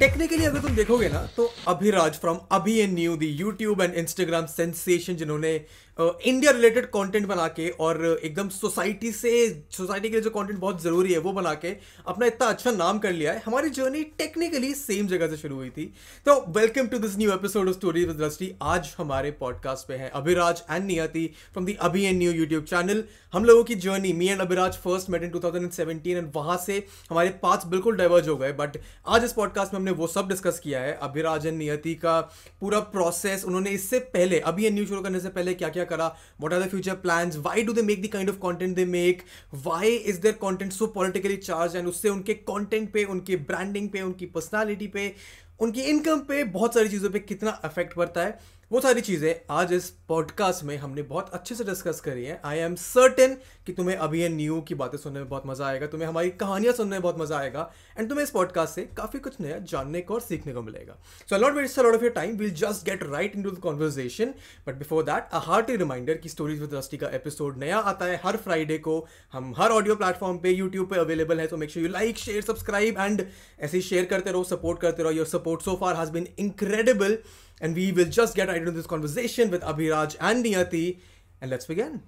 Technically अगर तुम देखोगे ना तो Abhiraj from Abhi and Niyu the YouTube and Instagram sensation जिन्होंने इंडिया रिलेटेड कंटेंट बना के और एकदम सोसाइटी से सोसाइटी के लिए जो कंटेंट बहुत ज़रूरी है, वो बना के अपना इतना अच्छा नाम कर लिया है। हमारी जर्नी टेक्निकली सेम जगह से शुरू हुई थी। तो welcome to this new episode of story with Drishti आज हमारे पॉडकास्ट पे है Abhiraj and Niyati from the Abhi and Niyu YouTube channel हम लोगों की journey me and Abhiraj first met in 2017 and वहाँ से हमारे पास बिल्कुल डाइवर्ज हो गए। बट आज इस पॉडकास्ट में हमने में वो सब डिस्कस किया है। अभिराजन, नियति का पूरा प्रोसेस उन्होंने इससे पहले अभी एन न्यू शुरू करने से पहले क्या क्या करा? What are the future plan why do they make the kind of content they make why is there content so politically charge and उससे उनके कॉन्टेंट पे, उनके ब्रांडिंग पे, उनकी पर्सनैलिटी पे, उनकी इनकम पे बहुत सारी चीज़ों पर कितना अफेक्ट पड़ता है। वो सारी चीज़ें आज इस पॉडकास्ट में हमने बहुत अच्छे से डिस्कस करी है। आई एम सर्टेन कि तुम्हें अभी एन न्यू की बातें सुनने में बहुत मज़ा आएगा, तुम्हें हमारी कहानियाँ सुनने में बहुत मज़ा आएगा एंड तुम्हें इस पॉडकास्ट से काफ़ी कुछ नया जानने को और सीखने को मिलेगा। So not waste lot of your time will just get right into the conversation but before that a heart reminder की स्टोरीज विद रस्टी का एपिसोड नया आता है हर फ्राइडे को। हम हर ऑडियो प्लेटफॉर्म पे यूट्यूब पे अवेलेबल है तो make sure you like share subscribe and ऐसे ही शेयर करते रहो सपोर्ट करते रहो। Your support so far has been incredible and we will just get right into this conversation with Abhiraj and Niyati, and let's begin.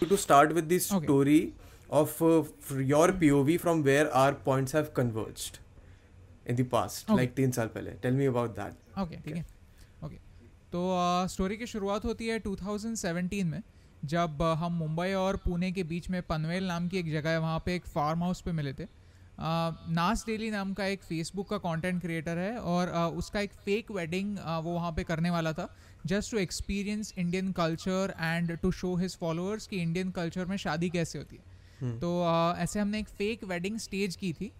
To start with the story okay. of uh, your POV from where our points have converged in the past, okay. like तीन साल पहले. Tell me about that. Okay, ठीक है. Okay. तो story uh, की शुरुआत होती है 2017 में जब uh, हम मुंबई और पुणे के बीच में पनवेल नाम की एक जगह है वहाँ पे एक फार्म हाउस पे मिले थे नास डेली नाम का एक फेसबुक का कंटेंट क्रिएटर है और उसका एक फेक वेडिंग वो वहाँ पे करने वाला था just to experience Indian culture and to show his followers कि इंडियन कल्चर में शादी कैसे होती है hmm. तो ऐसे हमने एक फेक वेडिंग स्टेज की थी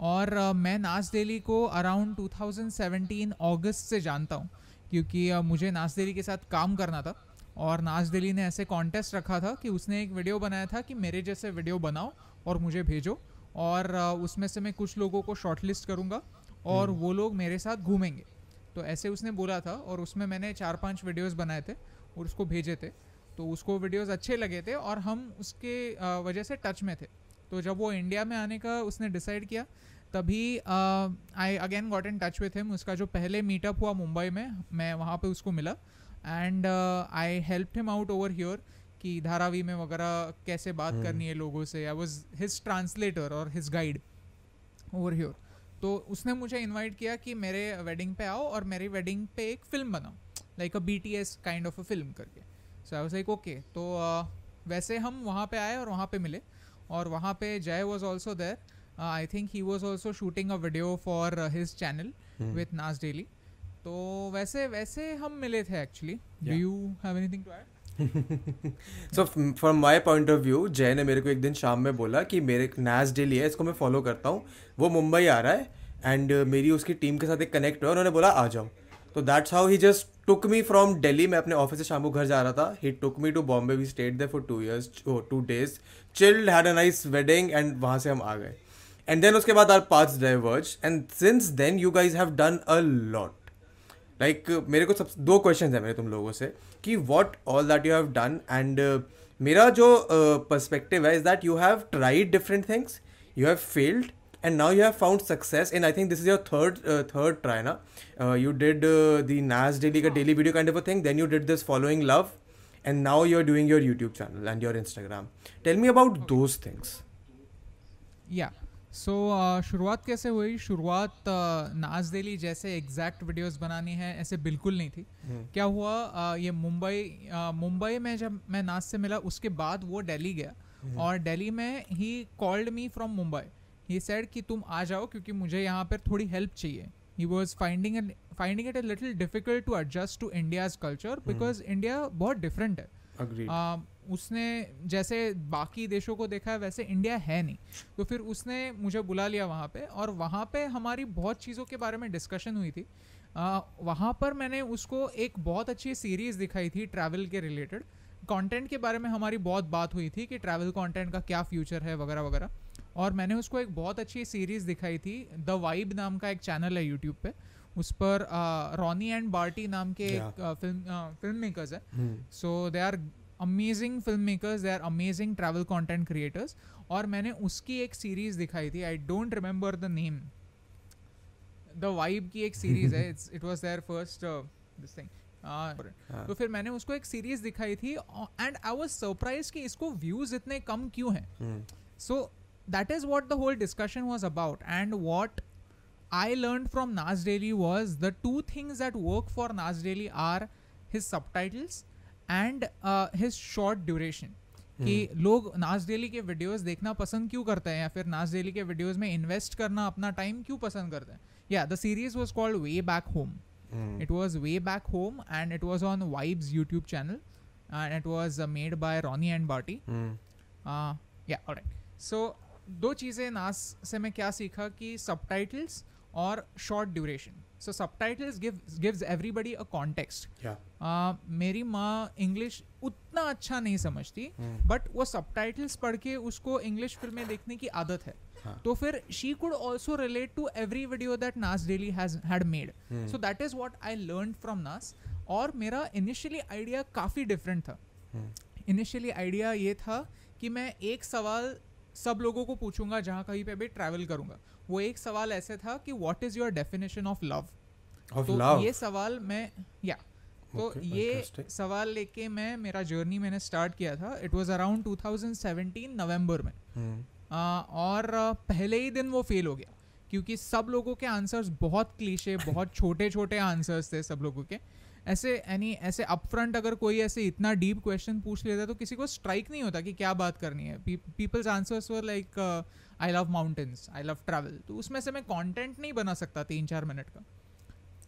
और मैं नास डेली को अराउंड 2017 अगस्त से जानता हूँ क्योंकि मुझे नास डेली के साथ काम करना था और नाज दिली ने ऐसे कॉन्टेस्ट रखा था कि उसने एक वीडियो बनाया था कि मेरे जैसे वीडियो बनाओ और मुझे भेजो और उसमें से मैं कुछ लोगों को शॉर्टलिस्ट करूँगा और हम्म। वो लोग मेरे साथ घूमेंगे। तो ऐसे उसने बोला था और उसमें मैंने चार पाँच वीडियोस बनाए थे और उसको भेजे थे। तो उसको वीडियोस अच्छे लगे थे और हम उसके वजह से टच में थे। तो जब वो इंडिया में आने का उसने डिसाइड किया तभी I again got in touch with him उसका जो पहले मीटअप हुआ मुंबई में मैं वहाँ पे उसको मिला। And I help him out over here कि धारावी में वगैरह कैसे बात हम्म। करनी है लोगों से आई वॉज़ हिज ट्रांसलेटर और हिज गाइड ओवर ह्योर तो उसने मुझे इनवाइट किया कि मेरे वेडिंग पे आओ और मेरी वेडिंग पे एक फ़िल्म बनाओ like a B T S kind of a film करके। So I was like okay तो uh, वैसे हम वहाँ पे आए और वहाँ पे मिले और वहाँ पे Jay was also there I think he was also shooting a video for his channel with Nas Daily तो वैसे वैसे हम मिले थे actually do you have anything to add so from my point of view Jay ने मेरे को एक दिन शाम में बोला कि मेरे नैस डेली है, इसको मैं फॉलो करता हूँ। वो मुंबई आ रहा है एंड मेरी उसकी टीम के साथ एक कनेक्ट हुआ उन्होंने बोला, आ जाओ। तो that's how he just took me from Delhi मैं अपने ऑफ़िस से शाम को घर जा रहा था। He took me to Bombay we stayed there for two years two days chilled had a nice wedding and वहाँ से हम आ गए। एंड देन उसके बाद our paths diverge and since then you guys have done a lot like मेरे को सब, दो क्वेश्चन है मेरे तुम लोगों से। कि what all that you have done and मेरा जो पर्सपेक्टिव uh, है is that you have tried different things you have failed and now you have found success and i think this is your third uh, third try na uh, you did uh, the nas daily ka daily video kind of a thing then you did this following love and now you're doing your youtube channel and your instagram tell me about those things yeah So so, uh, शुरुआत कैसे हुई? शुरुआत uh, Nas Daily जैसे exact videos बनानी है ऐसे बिल्कुल नहीं थी। hmm. क्या हुआ? Uh, ये मुंबई uh, मुंबई में जब मैं नाज से मिला उसके बाद वो दिल्ली गया। hmm. और दिल्ली में he called me from Mumbai. He said कि तुम आ जाओ क्योंकि मुझे यहाँ पर थोड़ी हेल्प चाहिए। He was finding finding it a little difficult to adjust to India's culture because India बहुत डिफरेंट है। उसने जैसे बाकी देशों को देखा है वैसे इंडिया है नहीं। तो फिर उसने मुझे बुला लिया वहाँ पे और वहाँ पे हमारी बहुत चीज़ों के बारे में डिस्कशन हुई थी। आ, वहाँ पर मैंने उसको एक बहुत अच्छी सीरीज़ दिखाई थी ट्रैवल के रिलेटेड कंटेंट के बारे में हमारी बहुत बात हुई थी कि ट्रैवल कंटेंट का क्या फ्यूचर है वगैरह वगैरह। और मैंने उसको एक बहुत अच्छी सीरीज़ दिखाई थी द वाइब नाम का एक चैनल है यूट्यूब पे। उस पर रॉनी एंड बार्टी नाम के yeah. एक फ़िल्म फ़िल्म मेकर्स है। So they are amazing film makers they are amazing travel content creators और मैंने उसकी एक सीरीज़ दिखाई थी I don't remember the name the Vibe की एक सीरीज़ है it's it was their first this thing. तो फिर मैंने उसको एक सीरीज़ दिखाई थी एंड आई वाज सरप्राइज़ कि इसको व्यूज़ इतने कम क्यों हैं। So that is what the whole discussion was about and what I learn from Nas Daily was the two things things work for Nas Daily are his sub subtitles and his short duration कि hmm. लोग Nas Daily के videos देखना पसंद क्यों करते हैं या फिर नाज डेली के वीडियोस में इन्वेस्ट करना अपना टाइम क्यों पसंद करते हैं? या the series was called way back home it was way back home and it was on Vibes YouTube channel and it was made by Ronnie and Barty so दो चीज़ें नाज से मैं क्या सीखा कि सब और short duration so subtitles gives everybody a context Uh, मेरी माँ इंग्लिश उतना अच्छा नहीं समझती हम्म, बट वो सबटाइटल्स पढ़ के उसको इंग्लिश फ़िल्में देखने की आदत है। हाँ। तो फिर she could also relate to every video that Nas Daily had made hmm, so that is what I learn from Nas और मेरा इनिशियली आइडिया काफ़ी डिफरेंट था। हम्म, इनिशियली आइडिया ये था कि मैं एक सवाल सब लोगों को पूछूँगा जहाँ कहीं पे भी ट्रैवल करूँगा। वो एक सवाल ऐसे था कि what is your definition of love तो love? ये सवाल मैं या तो Okay, ये सवाल लेके मैं मेरा जर्नी मैंने स्टार्ट किया था. इट वाज अराउंड 2017 नवंबर में. हम्म, आ, और पहले ही दिन वो फेल हो गया. क्योंकि सब लोगों के आंसर्स बहुत क्लीशे बहुत छोटे छोटे आंसर्स थे सब लोगों के. ऐसे यानी ऐसे अपफ्रंट अगर कोई ऐसे इतना डीप क्वेश्चन पूछ लेता तो किसी को स्ट्राइक नहीं होता कि क्या बात करनी है. Peoples answers were like I love mountains I love travel तो उसमें से मैं कंटेंट नहीं बना सकता तीन चार मिनट का.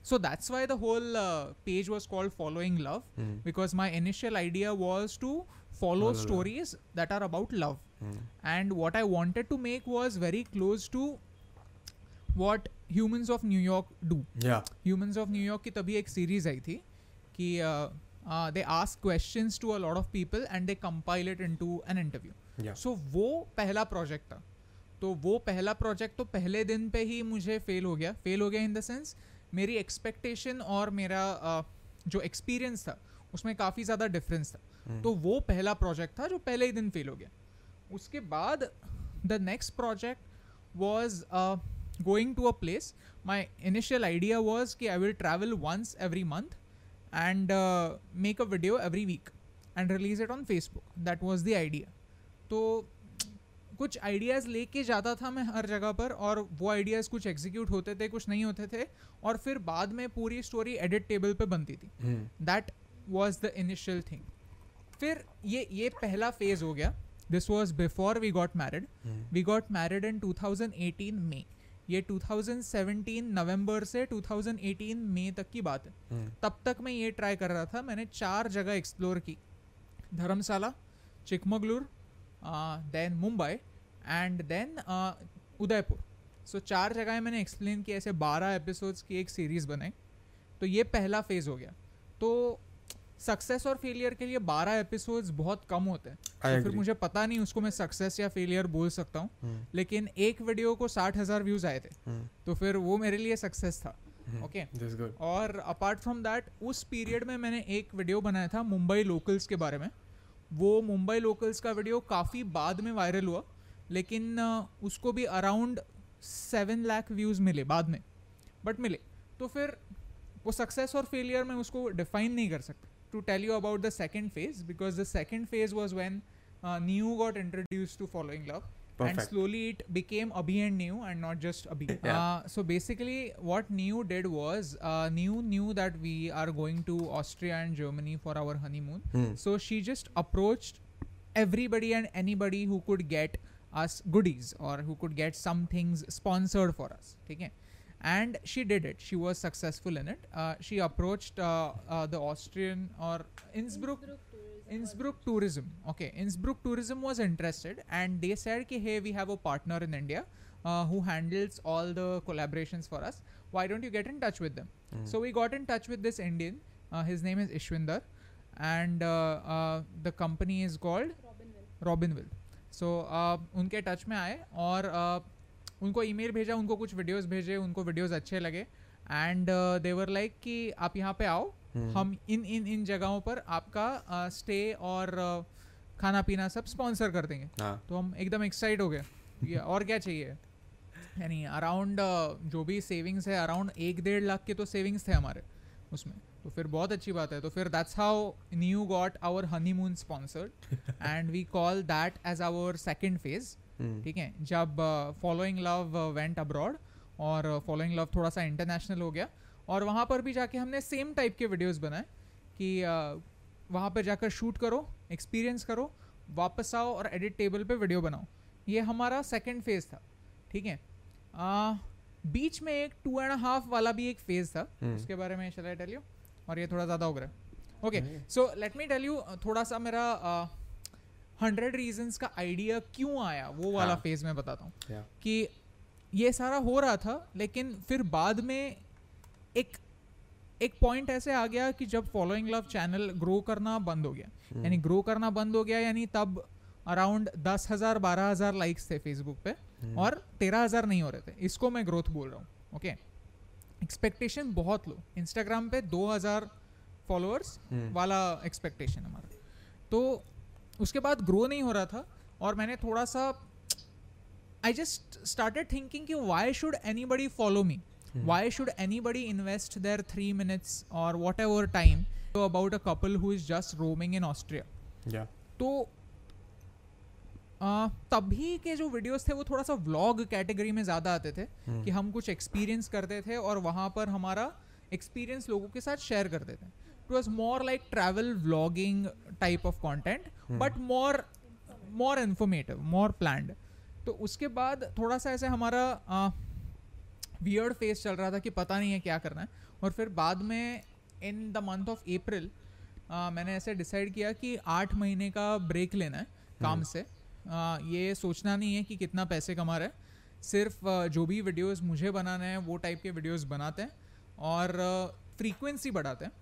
So that's why the whole uh, page was called following love hmm, because my initial idea was to follow love. stories that are about love hmm, and what i wanted to make was very close to what humans of new york do yeah, humans of new york की तभी एक series आई थी कि uh, uh, they ask questions to a lot of people and they compile it into an interview yeah, सो वो पहला project था तो वो पहला प्रोजेक्ट तो पहले दिन पे ही मुझे फेल हो गया फेल हो गया इन द सेंस मेरी एक्सपेक्टेशन और मेरा जो एक्सपीरियंस था उसमें काफ़ी ज़्यादा डिफरेंस था। हम्म, तो वो पहला प्रोजेक्ट था जो पहले ही दिन फेल हो गया। उसके बाद the next project was going to a place my initial idea was कि I will travel once every month and make a video every week and release it on Facebook that was the idea तो कुछ ideas लेके जाता था मैं हर जगह पर और वो आइडियाज़ कुछ एग्जीक्यूट होते थे कुछ नहीं होते थे और फिर बाद में पूरी स्टोरी एडिट टेबल पे बनती थी। That was the initial thing फिर ये ये पहला फ़ेज़ हो गया। This was before we got married we got married in 2018 May ये 2017 नवंबर से 2018 मई तक की बात है। हम्म, तब तक मैं ये ट्राई कर रहा था। मैंने चार जगह एक्सप्लोर की। Dharamshala Chikmagalur then Mumbai and then Udaipur so चार जगह मैंने एक्सप्लेन किया ऐसे बारह एपिसोड्स की एक सीरीज़ बनाई। तो ये पहला फ़ेज़ हो गया। तो सक्सेस और फेलियर के लिए बारह एपिसोड्स बहुत कम होते हैं। तो फिर मुझे पता नहीं उसको मैं सक्सेस या फेलियर बोल सकता हूँ। हम्म, लेकिन एक वीडियो को साठ हज़ार व्यूज़ आए थे। हम्म, तो फिर वो मेरे लिए सक्सेस था। Okay Okay. और अपार्ट फ्रॉम दैट उस पीरियड में मैंने एक वीडियो बनाया था मुंबई लोकल्स के बारे में। वो मुंबई लोकल्स का वीडियो काफ़ी बाद में वायरल हुआ, लेकिन उसको भी अराउंड सेवन लाख व्यूज़ मिले, बाद में। बट मिले। तो फिर वो सक्सेस और फेलियर में उसको डिफाइन नहीं कर सकते। To tell you about the second phase because the second phase was when we got introduced to Following Love and slowly it became Abhi and New and not just Abhi. Yeah. Uh, so basically, what New did was uh, New knew that we are going to Austria and Germany for our honeymoon. Hmm. So she just approached everybody and anybody who could get us goodies or who could get some things sponsored for us. Okay? And she did it. She was successful in it. Uh, she approached uh, uh, the Austrian or Innsbruck Innsbruck Tourism. Okay, Innsbruck Tourism was interested, and they said, "Ki hey, we have a partner in India uh, who handles all the collaborations for us. Why don't you get in touch with them?" Hmm. So we got in touch with this Indian. Uh, his name is Ishwinder, and uh, uh, the company is called Robinville. So uh, उनके touch में आए और uh, उनको email भेजा उनको कुछ videos भेजे उनको वीडियोस अच्छे लगे एंड देवर लाइक कि आप यहाँ पे आओ हम्म, हम इन इन इन जगहों पर आपका स्टे और खाना पीना सब स्पॉन्सर कर देंगे। हाँ। तो हम एकदम एक्साइट हो गए। ये और क्या चाहिए? यानी अराउंड जो भी सेविंग्स है अराउंड एक डेढ़ लाख के तो सेविंग्स थे हमारे उसमें। तो फिर बहुत अच्छी बात है। तो फिर that's how we got our honeymoon sponsored and we call that as our second phase ठीक है? जब फॉलोइंग लव वेंट अब्रॉड और फॉलोइंग लव थोड़ा सा इंटरनेशनल हो गया और वहाँ पर भी जाके हमने सेम टाइप के वीडियोस बनाए कि वहाँ पर जाकर शूट करो एक्सपीरियंस करो वापस आओ और एडिट टेबल पे वीडियो बनाओ ये हमारा सेकेंड फ़ेज़ था ठीक है बीच में एक टू एंड हाफ़ वाला भी एक फ़ेज़ था हम्म। उसके बारे में चला टेल यू और ये थोड़ा ज़्यादा हो गया okay so let me tell you थोड़ा सा मेरा हंड्रेड रीजंस का आइडिया क्यों आया वो वाला हाँ। फ़ेज़ मैं बताता हूँ Yeah. कि ये सारा हो रहा था लेकिन फिर बाद में एक एक पॉइंट ऐसे आ गया कि जब फॉलोइंग लव चैनल ग्रो करना बंद हो गया। यानी ग्रो करना बंद हो गया यानी तब अराउंड दस हज़ार बारह हज़ार लाइक्स थे फेसबुक पे और तेरह हज़ार नहीं हो रहे थे। इसको मैं ग्रोथ बोल रहा हूँ ओके एक्सपेक्टेशन बहुत लो इंस्टाग्राम पे दो हज़ार फॉलोअर्स हम्म। वाला एक्सपेक्टेशन हमारा। तो उसके बाद ग्रो नहीं हो रहा था और मैंने थोड़ा सा आई जस्ट started थिंकिंग कि should anybody follow me? Why should anybody invest their three minutes or whatever time about a couple who is just roaming in Austria? Yeah. तो तभी के जो वीडियोस थे वो थोड़ा सा व्लॉग कैटेगरी में ज़्यादा आते थे कि हम कुछ एक्सपीरियंस करते थे और वहाँ पर हमारा एक्सपीरियंस लोगों के साथ शेयर करते थे। It was more like travel vlogging type of content but more more informative more planned तो उसके बाद थोड़ा सा ऐसे हमारा वियर्ड फेस चल रहा था कि पता नहीं है क्या करना है। और फिर बाद में in the month of April मैंने ऐसे डिसाइड किया कि आठ महीने का ब्रेक लेना है काम से। आ, ये सोचना नहीं है कि कितना पैसे कमा रहे हैं। सिर्फ़ जो भी वीडियोस मुझे बनाने हैं वो टाइप के वीडियोस बनाते हैं और फ्रीक्वेंसी बढ़ाते हैं।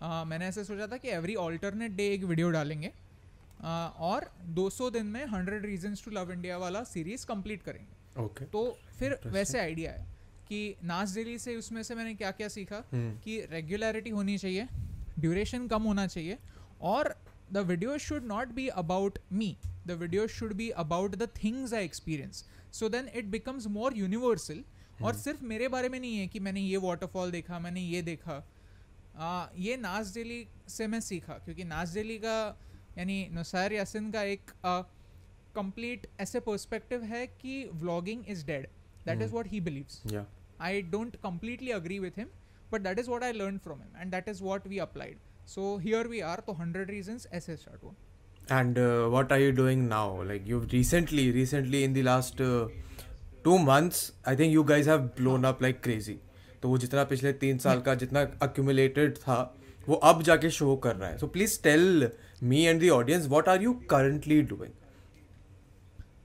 आ, मैंने ऐसे सोचा था कि एवरी ऑल्टरनेट डे एक वीडियो डालेंगे। आ, और 200 दिन में 100 रीजंस टू लव इंडिया वाला सीरीज़ कंप्लीट करेंगे। Okay. तो फिर वैसे आइडिया है। कि नाज दिल्ली से उसमें से मैंने क्या क्या सीखा हम्म। कि रेगुलरिटी होनी चाहिए ड्यूरेशन कम होना चाहिए और the video should not be about me the video should be about the things I experience so then it becomes more universal और सिर्फ़ मेरे बारे में नहीं है कि मैंने ये वाटरफॉल देखा मैंने ये देखा। आ, ये नाज डेली से मैं सीखा क्योंकि नाज दिल्ली का यानी नुसार यासिन का एक कंप्लीट ऐसे पर्सपेक्टिव है कि vlogging is dead that is what he believes. I don't completely agree with him, but that is what I learned from him, and that is what we applied. So here we are. तो 100 reasons ऐसे start हुआ. And uh, what are you doing now? Like you've recently, recently in the last uh, two months, I think you guys have blown up like crazy. तो वो जितना पिछले तीन साल का जितना accumulated था वो अब जाके शो कर रहा है so please tell me and the audience what are you currently doing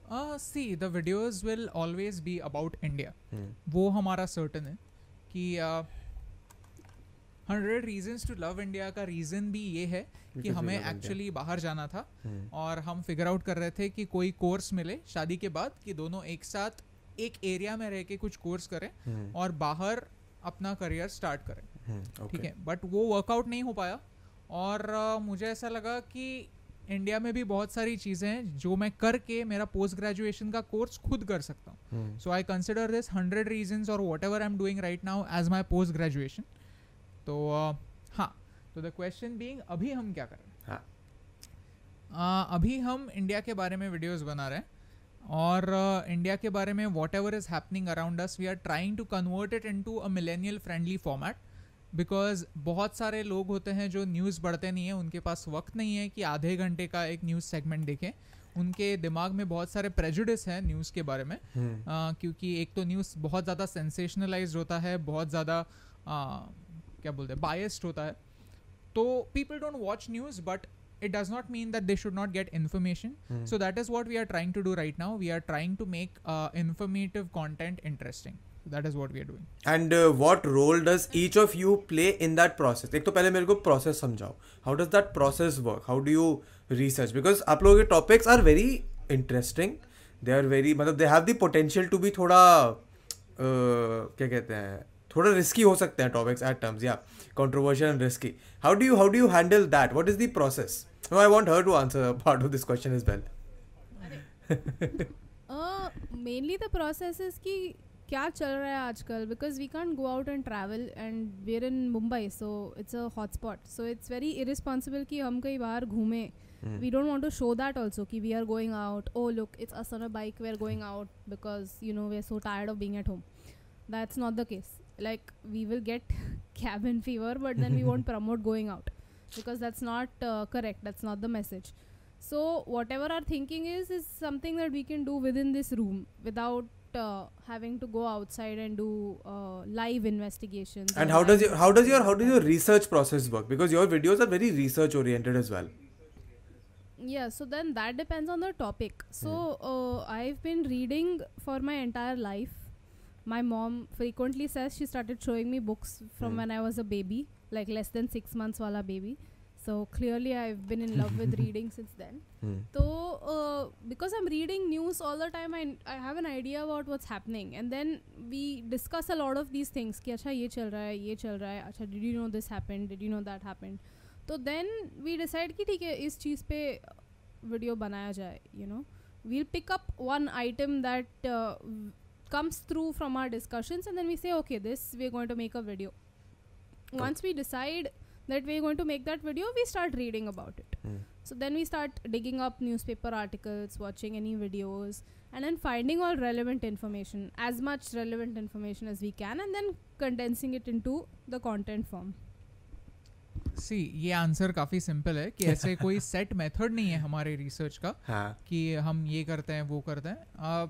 Uh, the the videos will always be about India. Hmm. वो हमारा सर्टन है कि hundred reasons to love India का रीजन भी ये है कि हमें एक्चुअली बाहर जाना था Hmm. और हम फिगर आउट कर रहे थे कि कोई कोर्स मिले शादी के बाद कि दोनों एक साथ एक एरिया में रह के कुछ कोर्स करें Hmm. और बाहर अपना करियर स्टार्ट करें Hmm. ठीक है बट वो वर्कआउट नहीं हो पाया और अ, मुझे ऐसा लगा कि इंडिया में भी बहुत सारी चीज़ें हैं जो मैं करके मेरा पोस्ट ग्रेजुएशन का कोर्स खुद कर सकता हूँ. So I consider this hundred reasons और whatever I am doing right now as my post graduation तो हाँ तो द क्वेश्चन बींग अभी हम क्या करें हाँ. Uh, अभी हम इंडिया के बारे में वीडियोज़ बना रहे हैं और इंडिया के बारे में whatever is happening around us we are trying to convert it into a millennial friendly format because बहुत सारे लोग होते हैं जो न्यूज़ पढ़ते नहीं हैं उनके पास वक्त नहीं है कि आधे घंटे का एक न्यूज़ सेगमेंट देखें। उनके दिमाग में बहुत सारे प्रेजुडिस हैं न्यूज़ के बारे में। Hmm. आ, क्योंकि एक तो न्यूज़ बहुत ज़्यादा सेंसेशनलाइज होता है बहुत ज़्यादा क्या बोलते हैं बायस्ड होता है। तो people don't watch news but it does not mean that they should not get information. Hmm. so that is what we are trying to do right now. We are trying to make uh, informative content interesting. That is what we are doing. And what role does each of you play in that process एक तो पहले मेरे को process समझाओ। How does that process work how do you research because आप लोगों के topics are very interesting they are very मतलब they have the potential to be थोड़ा uh, क्या कहते हैं थोड़ा रिस्की हो सकते हैं टॉपिक्स एट टर्म्स या controversial and risky how do you how do you handle that what is the process I want her to answer part of this question is well mainly the process is कि क्या चल रहा है आजकल? Because we can't go out and travel and we're in Mumbai so it's a hot spot so it's very irresponsible कि हम कहीं बाहर घूमें। We don't want to show that also कि we are going out oh look it's us a bike we are going out because you know we are so tired of being at home that's not the case like we will get cab in fever but then we won't promote going out because that's not correct that's not the message so whatever are thinking is is something that we can do within this room without having to go outside and do uh, live investigations And how does your how does your how does your research process work? Because your videos are very research oriented as well. yeah so then that depends on the topic so uh, i've been reading for my entire life my mom frequently says she started showing me books from Hmm. when i was a baby like less than 6 months wala baby so clearly I have been in love with reading since then तो because I am reading news all the time I I have an idea about what's happening and then we discuss a lot of these things कि अच्छा ये चल रहा है ये चल रहा है। अच्छा did you know this happened did you know that happened तो देन वी डिसाइड कि ठीक है इस चीज़ पे वीडियो बनाया जाए you know we'll pick up one item that comes through from our discussions and then we say okay this we are going to make a video once we decide that we're going to make that video we start reading about it mm. so then we start digging up newspaper articles, watching any videos, and then finding all relevant information, as much relevant information as we can, and then condensing it into the content form. See ये answer काफ़ी simple है कि ऐसे कोई set method नहीं है हमारे research का हाँ कि हम ये करते हैं वो करते हैं uh,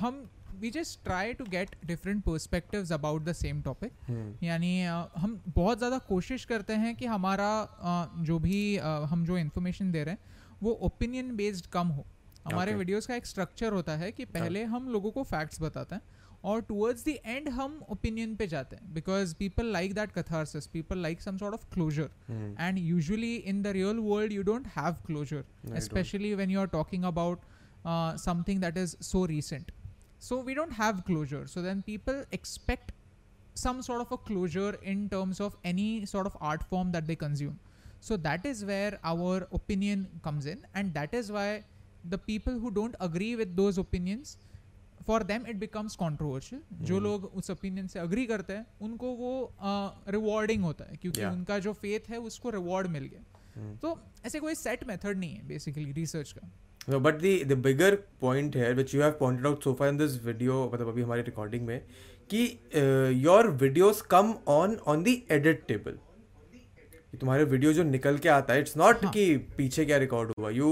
हम we just try to get different perspectives about the same topic यानी हम बहुत ज़्यादा कोशिश करते हैं कि हमारा uh, जो भी uh, हम जो इन्फॉर्मेशन दे रहे हैं वो ओपिनियन बेस्ड कम हो। हमारे Okay. वीडियोस का एक स्ट्रक्चर होता है कि पहले हम लोगों को फैक्ट्स बताते हैं और टुवर्ड्स द एंड हम ओपिनियन पे जाते हैं because people like that catharsis people like some sort of closure hmm, and usually in the real world you don't have closure don't. especially when you're talking about uh, something that is so recent so we don't have closure so then people expect some sort of a closure in terms of any sort of art form that they consume so that is where our opinion comes in and that is why the people who don't agree with those opinions for them it becomes controversial जो Hmm. लोग उस opinion से agree करते हैं उनको वो rewarding होता है क्योंकि Yeah. उनका जो फेथ है उसको रिवॉर्ड मिल गया हम्म। तो ऐसे कोई सेट मेथड नहीं है बेसिकली रिसर्च का No, but the the bigger point here, which you have pointed out so far in this video, मतलब अभी हमारी recording में, कि your your come on on on edit table तुम्हारे वीडियो जो निकल के आता है इट्स नॉट हाँ. कि पीछे क्या रिकॉर्ड हुआ। You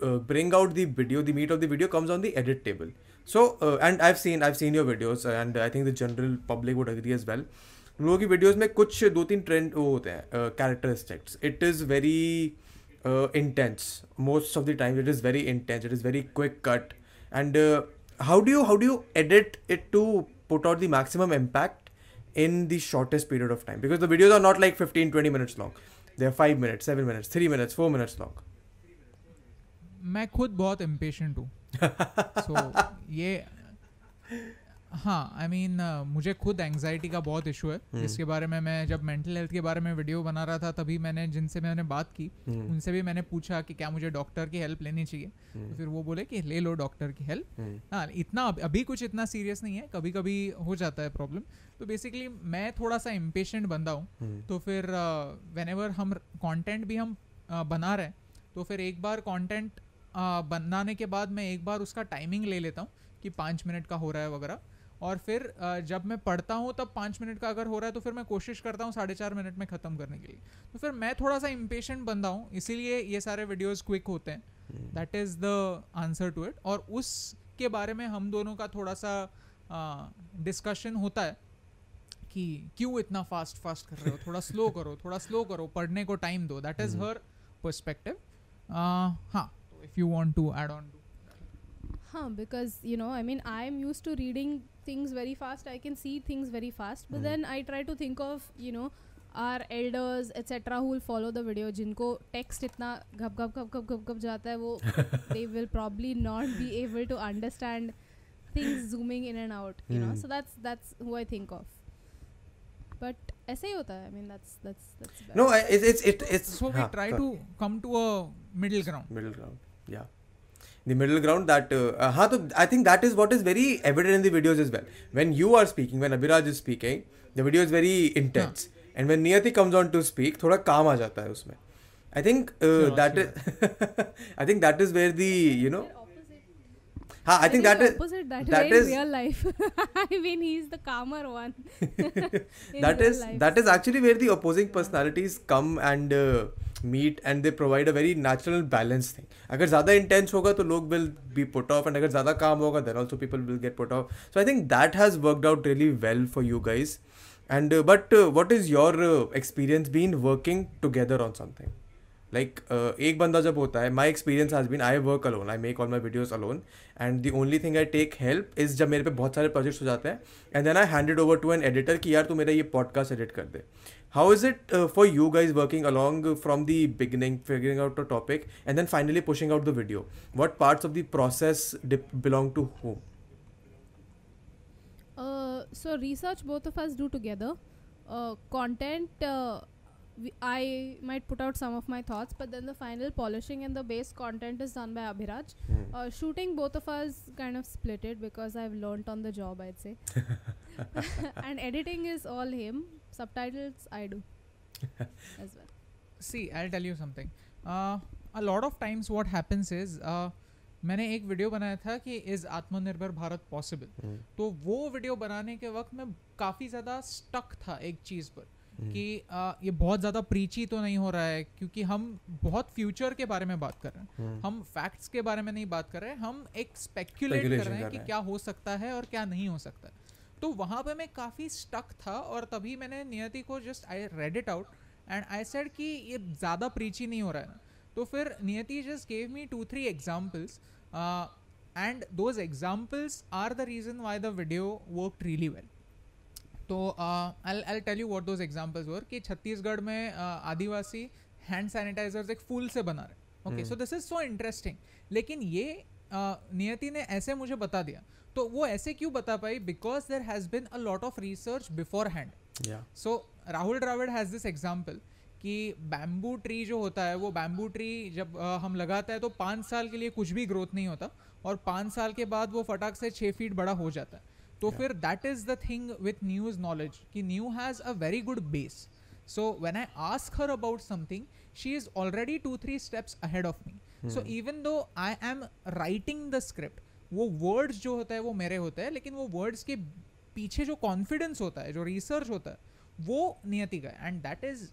bring out the video the meat of the video comes on the edit table so and I seen I seen your videos and I think the general public would agree as well लोगों की videos में कुछ दो तीन trend वो होते हैं characteristics it is very intense most of the time it is very intense it is very quick cut and uh, how do you how do you edit it to put out the maximum impact in the shortest period of time because the videos are not like 15 20 minutes long they are 5 minutes 7 minutes 3 minutes 4 minutes long मैं खुद बहुत impatient हूँ सो ये हाँ I I mean mean, uh, मुझे खुद anxiety का बहुत इशू है। हम्म। जिसके बारे में मैं जब मेंटल हेल्थ के बारे में वीडियो बना रहा था तभी मैंने जिनसे मैंने बात की हम्म, उनसे भी मैंने पूछा कि क्या मुझे डॉक्टर की हेल्प लेनी चाहिए? हम्म, तो फिर वो बोले कि ले लो डॉक्टर की हेल्प हम्म, हाँ इतना अभी- कुछ इतना सीरियस नहीं है कभी कभी हो जाता है प्रॉब्लम तो बेसिकली मैं थोड़ा सा इम्पेशेंट बंदा हूँ। हम्म, तो फिर वेन एवर हम कॉन्टेंट भी हम uh, बना रहे हैं तो फिर एक बार कंटेंट बनाने के बाद मैं एक बार उसका टाइमिंग ले लेता हूँ कि पाँच मिनट का हो रहा है वगैरह। और फिर जब मैं पढ़ता हूँ तब पाँच मिनट का अगर हो रहा है तो फिर मैं कोशिश करता हूँ साढ़े चार मिनट में ख़त्म करने के लिए। तो फिर मैं थोड़ा सा इम्पेशेंट बंदा हूँ इसीलिए ये सारे वीडियोज़ क्विक होते हैं। That is the answer to it और उसके बारे में हम दोनों का थोड़ा सा डिस्कशन होता है कि क्यों इतना फास्ट फास्ट कर रहे हो? थोड़ा स्लो करो थोड़ा स्लो करो पढ़ने को टाइम दो। That is. हर पर्सपेक्टिव हाँ if you want to add on हाँ because you know I mean I am used to reading things very fast I can see things very fast but then I try to think of you know our elders etcetera who follow the video जिनको text इतना घप घप घप घप घप घप जाता है वो they will probably not be able to understand things zooming in and out you know so that's that's who I think of but ऐसे ही होता है. I mean that's that's that's no it's it's it's so we try to come to a middle ground middle ground या the middle ground that uh, uh haan, i think that is what is very evident in the videos as well when you are speaking when abhiraj is speaking the video is very intense yeah. and when niyati comes on to speak thoda calm aa jata hai usme i think uh, that is i think that is where the you know Haan, I think that is opposite that, that way in real life. I mean, he's the calmer one. that is life. that is actually where the opposing personalities come and uh, meet and they provide a very natural balance thing अगर ज़्यादा intense होगा तो लोग will be put off and अगर ज़्यादा काम होगा then also people will get put off so I think that has worked out really well for you guys and uh, but uh, what is your uh, experience been working like एक बंदा जब होता है my experience has been I work alone I make all my videos alone and the only thing I take help is जब मेरे पे बहुत सारे प्रोजेक्ट्स हो जाते हैं and then I handed over to an editor कि यार तू मेरा ये पॉडकास्ट एडिट कर दे। How is it for you guys working along from the beginning figuring out a topic and then finally pushing out the video what parts of the process belong to whom so research both of us do together content I might put out some of my thoughts, but then the final polishing and the base content is done by Abhiraj. Mm. Uh, shooting, both of us kind of split it because I've learnt on the job, I'd say. and editing is all him. Subtitles I do as well. see i'll tell you something uh, a lot of times what happens is uh, मैंने एक video बनाया था कि is आत्मनिर्भर Bharat possible तो वो video बनाने के वक्त मैं काफ़ी ज़्यादा स्टक था एक चीज़ पर कि uh, ये बहुत ज़्यादा प्रीची तो नहीं हो रहा है क्योंकि हम बहुत फ्यूचर के बारे में बात कर रहे हैं। हम फैक्ट्स के बारे में नहीं बात कर रहे हैं हम एक स्पेक्यूलेट कर रहे हैं कि क्या हो सकता है और क्या नहीं हो सकता है। तो वहाँ पे मैं काफ़ी स्टक था और तभी मैंने नियति को just I read it out and I said कि ये ज़्यादा प्रीची नहीं हो रहा है। तो फिर Niyati just gave me two three examples and those examples are the reason why the video work really well तो I I tell you what those examples were कि छत्तीसगढ़ में uh, आदिवासी हैंड सैनिटाइजर्स एक फूल से बना रहे okay so this is so interesting लेकिन ये uh, नियति ने ऐसे मुझे बता दिया। तो वो ऐसे क्यों बता पाई? Because there has been a lot of research beforehand so Rahul Dravid has this example कि बैम्बू ट्री जो होता है वो बैम्बू ट्री जब अ, हम लगाते हैं तो पाँच साल के लिए कुछ भी ग्रोथ नहीं होता और पाँच साल के बाद वो फटाक से छः फीट बड़ा हो जाता है। तो फिर that is the thing with news knowledge कि new has a very good base so when I ask her about something she is already two three steps ahead of me so even though I am writing the script वो words जो होता है वो मेरे होते हैं लेकिन वो वर्ड्स के पीछे जो कॉन्फिडेंस होता है जो रिसर्च होता है वो नियति का and that is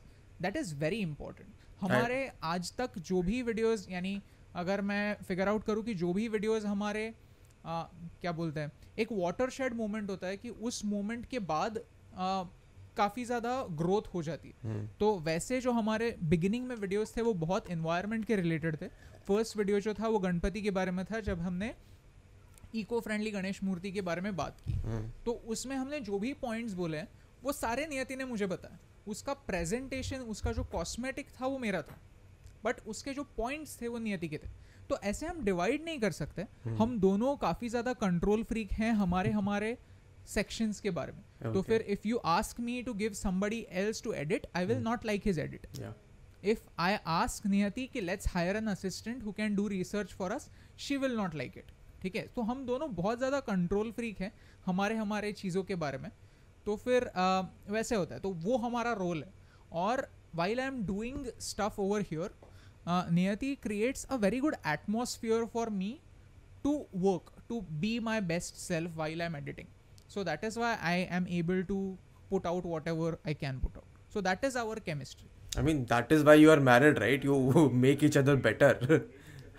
that is very important हमारे आज तक जो भी वीडियोस यानी अगर मैं फिगर आउट करूँ कि जो भी वीडियोस हमारे आ, क्या बोलते हैं एक वाटर शेड मोमेंट होता है कि उस मोमेंट के बाद आ, काफ़ी ज़्यादा ग्रोथ हो जाती है। hmm. तो वैसे जो हमारे बिगिनिंग में वीडियोस थे वो बहुत इन्वायरमेंट के रिलेटेड थे। फ़र्स्ट वीडियो जो था वो गणपति के बारे में था जब हमने इको फ्रेंडली गणेश मूर्ति के बारे में बात की। hmm. तो उसमें हमने जो भी पॉइंट्स बोले हैं वो सारे नियति ने मुझे बताया उसका प्रेजेंटेशन उसका जो कॉस्मेटिक था वो मेरा था। बट उसके जो पॉइंट्स थे वो नियति के थे। तो ऐसे हम डिवाइड नहीं कर सकते। हम दोनों काफ़ी ज़्यादा कंट्रोल फ्रीक हैं हमारे हमारे सेक्शंस के बारे में। तो फिर if you ask me to give somebody else to edit I will not like his edit if I ask Niyati कि let's hire an assistant who can do research for us, she will not like it. ठीक है? तो हम दोनों बहुत ज़्यादा control freak हैं हमारे हमारे चीज़ों के बारे में। तो फिर uh, वैसे होता है। तो वो हमारा रोल है। और while I am doing stuff over here Niyati creates a very good atmosphere for me to work to be my best self while I am editing so that is why I am able to put out whatever I can put out so that is our chemistry I mean that is why you are married right you make each other better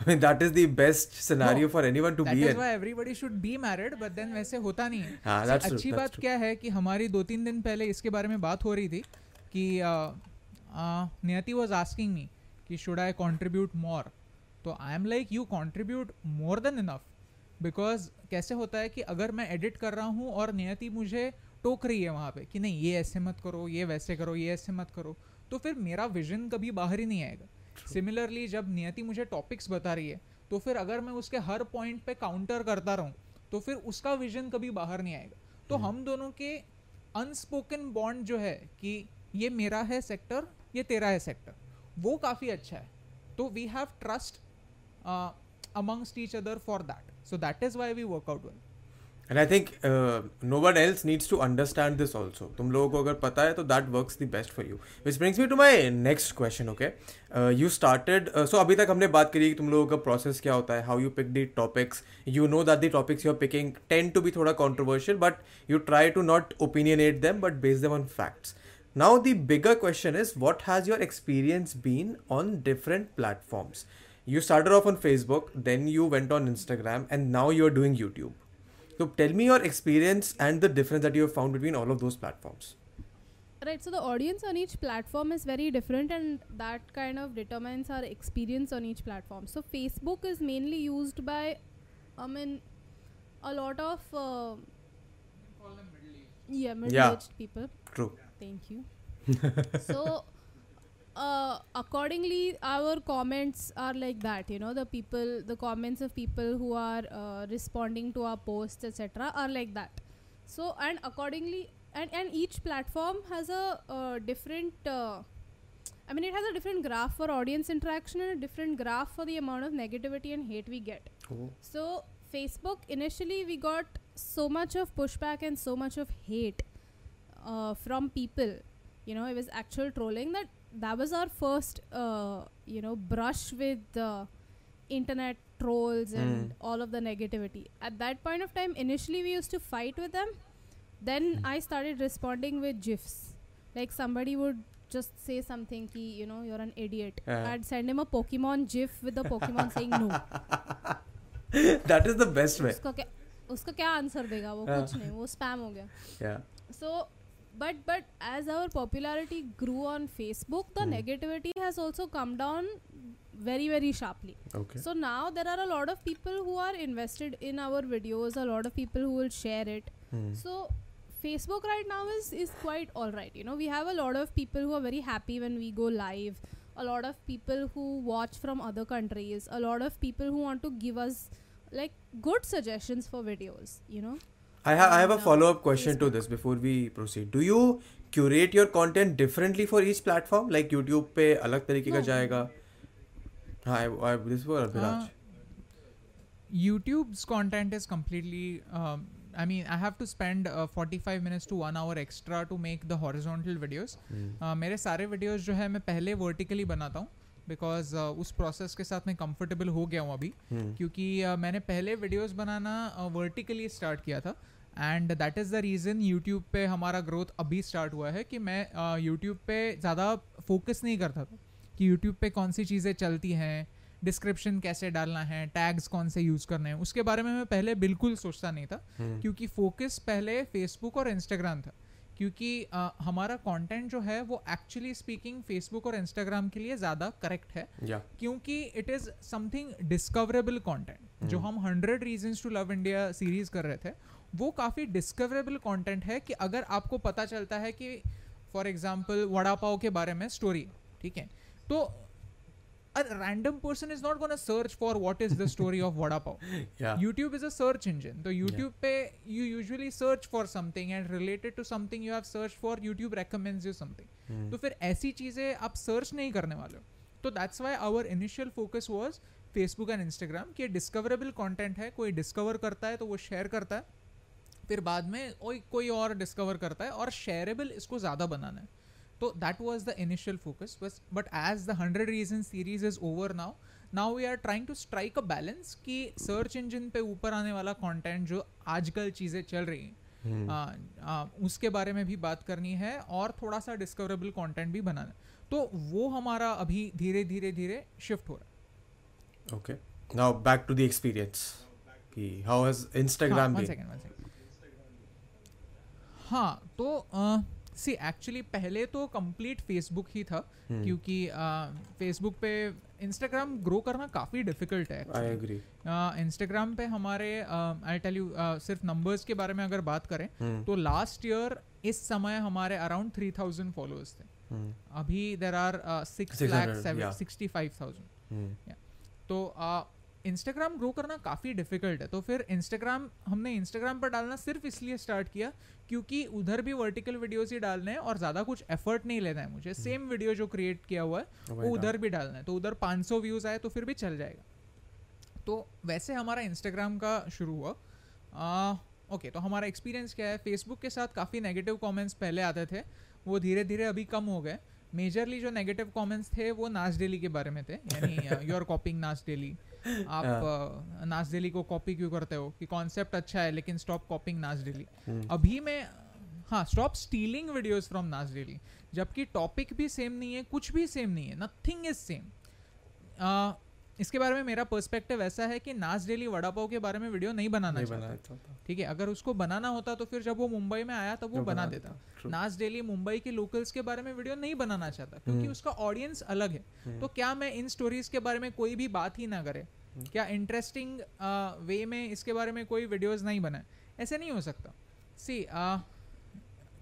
I mean that is the best scenario no, for anyone to that be. That is why everybody should be married, but then वैसे होता नहीं. हाँ, that's so, true. अच्छी बात true. क्या है कि हमारी दो-तीन दिन पहले इसके बारे में बात हो रही थी कि uh, uh, Niyati was asking me कि शुड आई कॉन्ट्रीब्यूट मोर तो I am like you contribute more than enough because कैसे होता है कि अगर मैं एडिट कर रहा हूँ और नियति मुझे टोक रही है वहाँ पे कि नहीं ये ऐसे मत करो ये वैसे करो ये ऐसे मत करो तो फिर मेरा विजन कभी बाहर ही नहीं आएगा। सिमिलरली जब नियति मुझे टॉपिक्स बता रही है तो फिर अगर मैं उसके हर पॉइंट पे काउंटर करता रहूँ तो फिर उसका विजन कभी बाहर नहीं आएगा। तो हम दोनों के अनस्पोकन बॉन्ड जो है कि ये मेरा है सेक्टर ये तेरा है सेक्टर वो काफ़ी अच्छा है। तो we have trust amongst each other for that so that is why we work out well and I think no one else needs to understand this also तुम लोगों को अगर पता है तो that work the best for you which brings me to my next question okay you started so अभी तक हमने बात करी कि तुम लोगों का प्रोसेस क्या होता है how you pick the topics you know that the topics you are picking tend to be थोड़ा controversial but you try to not opinion at them but based on facts Now the bigger question is, what has your experience been on different platforms? You started off on Facebook, then you went on Instagram, and now you're doing YouTube. So tell me your experience and the difference that you have found between all of those platforms. Right, so the audience on each platform is very different, and that kind of determines our experience on each platform. So, Facebook is mainly used by, I mean, a lot of uh, yeah middle-aged people. True. Thank you. so, uh, accordingly, our comments are like that. You know, the people, the comments of people who are uh, responding to our posts, etc., are like that. So, and accordingly, and and each platform has a uh, different. Uh, I mean, it has a different graph for audience interaction and a different graph for the amount of negativity and hate we get. Oh. So, Facebook initially we got so much of pushback and so much of hate uh, from people. You know, it was actual trolling that that was our first, uh, you know, brush with the internet trolls and Mm. all of the negativity. At that point of time, initially we used to fight with them. Then Mm. I started responding with gifs. Like somebody would just say something ki, you know, you're an idiot. Yeah. I'd send him a Pokemon gif with the Pokemon saying no. that is the best way. उसका क्या उसका क्या answer देगा वो हाँ. कुछ नहीं वो स्पैम हो गया Yeah. so but but as our popularity grew on facebook the Hmm. negativity has also come down very very sharply Okay. so now there are a lot of people who are invested in our videos a lot of people who will share it Hmm. so facebook right now is is quite all right you know we have a lot of people who are very happy when we go live a lot of people who watch from other countries a lot of people who want to give us like good suggestions for videos you know I, ha- I have a uh, follow up question to this before we proceed. Do you curate your content differently for each platform? Like YouTube पे अलग तरीके का. जाएगा हाँ I, I, this for Abhiraj. Uh, YouTube's content is completely. Um, I mean, I have to spend uh, 45 minutes to one hour extra to make the horizontal videos. Hmm. Uh, मेरे सारे videos जो है मैं पहले vertically बनाता हूँ because uh, उस process के साथ मैं कंफर्टेबल हो गया हूँ अभी Hmm. क्योंकि uh, मैंने पहले वीडियोस बनाना वर्टिकली uh, स्टार्ट किया था and that is the reason YouTube पे हमारा ग्रोथ अभी स्टार्ट हुआ है कि मैं यूट्यूब पे ज़्यादा फोकस नहीं करता था कि यूट्यूब पे कौन सी चीज़ें चलती हैं डिस्क्रिप्शन कैसे डालना है टैग्स कौन से यूज़ करने हैं उसके बारे में मैं पहले बिल्कुल सोचता नहीं था Hmm. क्योंकि फोकस पहले फेसबुक और इंस्टाग्राम था क्योंकि अ, हमारा कंटेंट जो है वो एक्चुअली स्पीकिंग फेसबुक और इंस्टाग्राम के लिए ज़्यादा करेक्ट है Yeah. क्योंकि it is something discoverable content जो हम hundred reasons to love India series कर रहे थे वो काफ़ी डिस्कवरेबल कंटेंट है कि अगर आपको पता चलता है कि फॉर एग्ज़ाम्पल वड़ा पाव के बारे में स्टोरी ठीक है तो a random person is not going to search for what is the story of vada pav Yeah. YouTube is a search engine. तो YouTube पे you usually search for something and related to something you have searched for, YouTube recommends you something. Hmm. तो फिर ऐसी चीज़ें आप search नहीं करने वाले हो तो that's why our initial focus was Facebook and Instagram कि डिस्कवरेबल कंटेंट है कोई डिस्कवर करता है तो वो शेयर करता है फिर बाद में कोई कोई और डिस्कवर करता है और शेयरेबल इसको ज़्यादा बनाना है तो that was the initial focus बस but as the hundred reason series is over now now we are trying to strike a balance कि सर्च इंजन पे ऊपर आने वाला कंटेंट जो आजकल चीज़ें चल रही हैं Hmm. आ, आ, उसके बारे में भी बात करनी है और थोड़ा सा डिस्कवरेबल कंटेंट भी बनाना है तो वो हमारा अभी धीरे धीरे धीरे शिफ्ट हो रहा है Okay. Now back to the experience. कि How has Instagram हाँ, one been? second, one second. हाँ तो सी एक्चुअली पहले तो कंप्लीट फेसबुक ही था Hmm. क्योंकि फेसबुक पे इंस्टाग्राम ग्रो करना काफ़ी डिफ़िकल्ट है I agree. इंस्टाग्राम पे हमारे आई टेल यू सिर्फ़ नंबर्स के बारे में अगर बात करें Hmm. तो लास्ट ईयर इस समय हमारे अराउंड थ्री थाउज़ेंड फॉलोअर्स थे Hmm. अभी there are six 600, lakh sixty five thousand. तो इंस्टाग्राम ग्रो करना काफ़ी डिफ़िकल्ट है। तो फिर इंस्टाग्राम हमने इंस्टाग्राम पर डालना सिर्फ़ इसलिए स्टार्ट किया क्योंकि उधर भी वर्टिकल वीडियोस ही डालने हैं और ज़्यादा कुछ एफर्ट नहीं लेना है मुझे। सेम वीडियो जो क्रिएट किया हुआ है Oh वो उधर भी डालना है। तो उधर 500 व्यूज़ आए तो फिर भी चल जाएगा। तो वैसे हमारा इंस्टाग्राम का शुरू हुआ। ओके तो हमारा एक्सपीरियंस क्या है? फेसबुक के साथ काफ़ी नेगेटिव कॉमेंट्स पहले आते थे वो धीरे धीरे अभी कम हो गए। मेजरली जो नेगेटिव कमेंट्स थे वो नाच डेली के बारे में थे। यानी you are copying Naach daily आप नाज नाच डेली को कॉपी क्यों करते हो? कि कॉन्सेप्ट अच्छा है लेकिन स्टॉप कॉपिंग नाच डेली। अभी मैं हाँ stop stealing videos from Naach daily. जबकि टॉपिक भी सेम नहीं है कुछ भी सेम नहीं है नथिंग इज़ सेम इसके बारे में मेरा पर्सपेक्टिव ऐसा है कि नाज डेली वड़ा पाव के बारे में वीडियो नहीं बनाना नहीं चाहता। बनाना ठीक है अगर उसको बनाना होता तो फिर जब वो मुंबई में आया तब वो बना बना देता। नाज डेली मुंबई के लोकल्स के बारे में वीडियो नहीं बनाना चाहता क्योंकि हम्म। उसका ऑडियंस अलग है। तो क्या मैं इन स्टोरीज के बारे में कोई भी बात ही ना करे? हम्म। क्या इंटरेस्टिंग वे में इसके बारे में कोई वीडियोस नहीं बनाए? ऐसे नहीं हो सकता। सी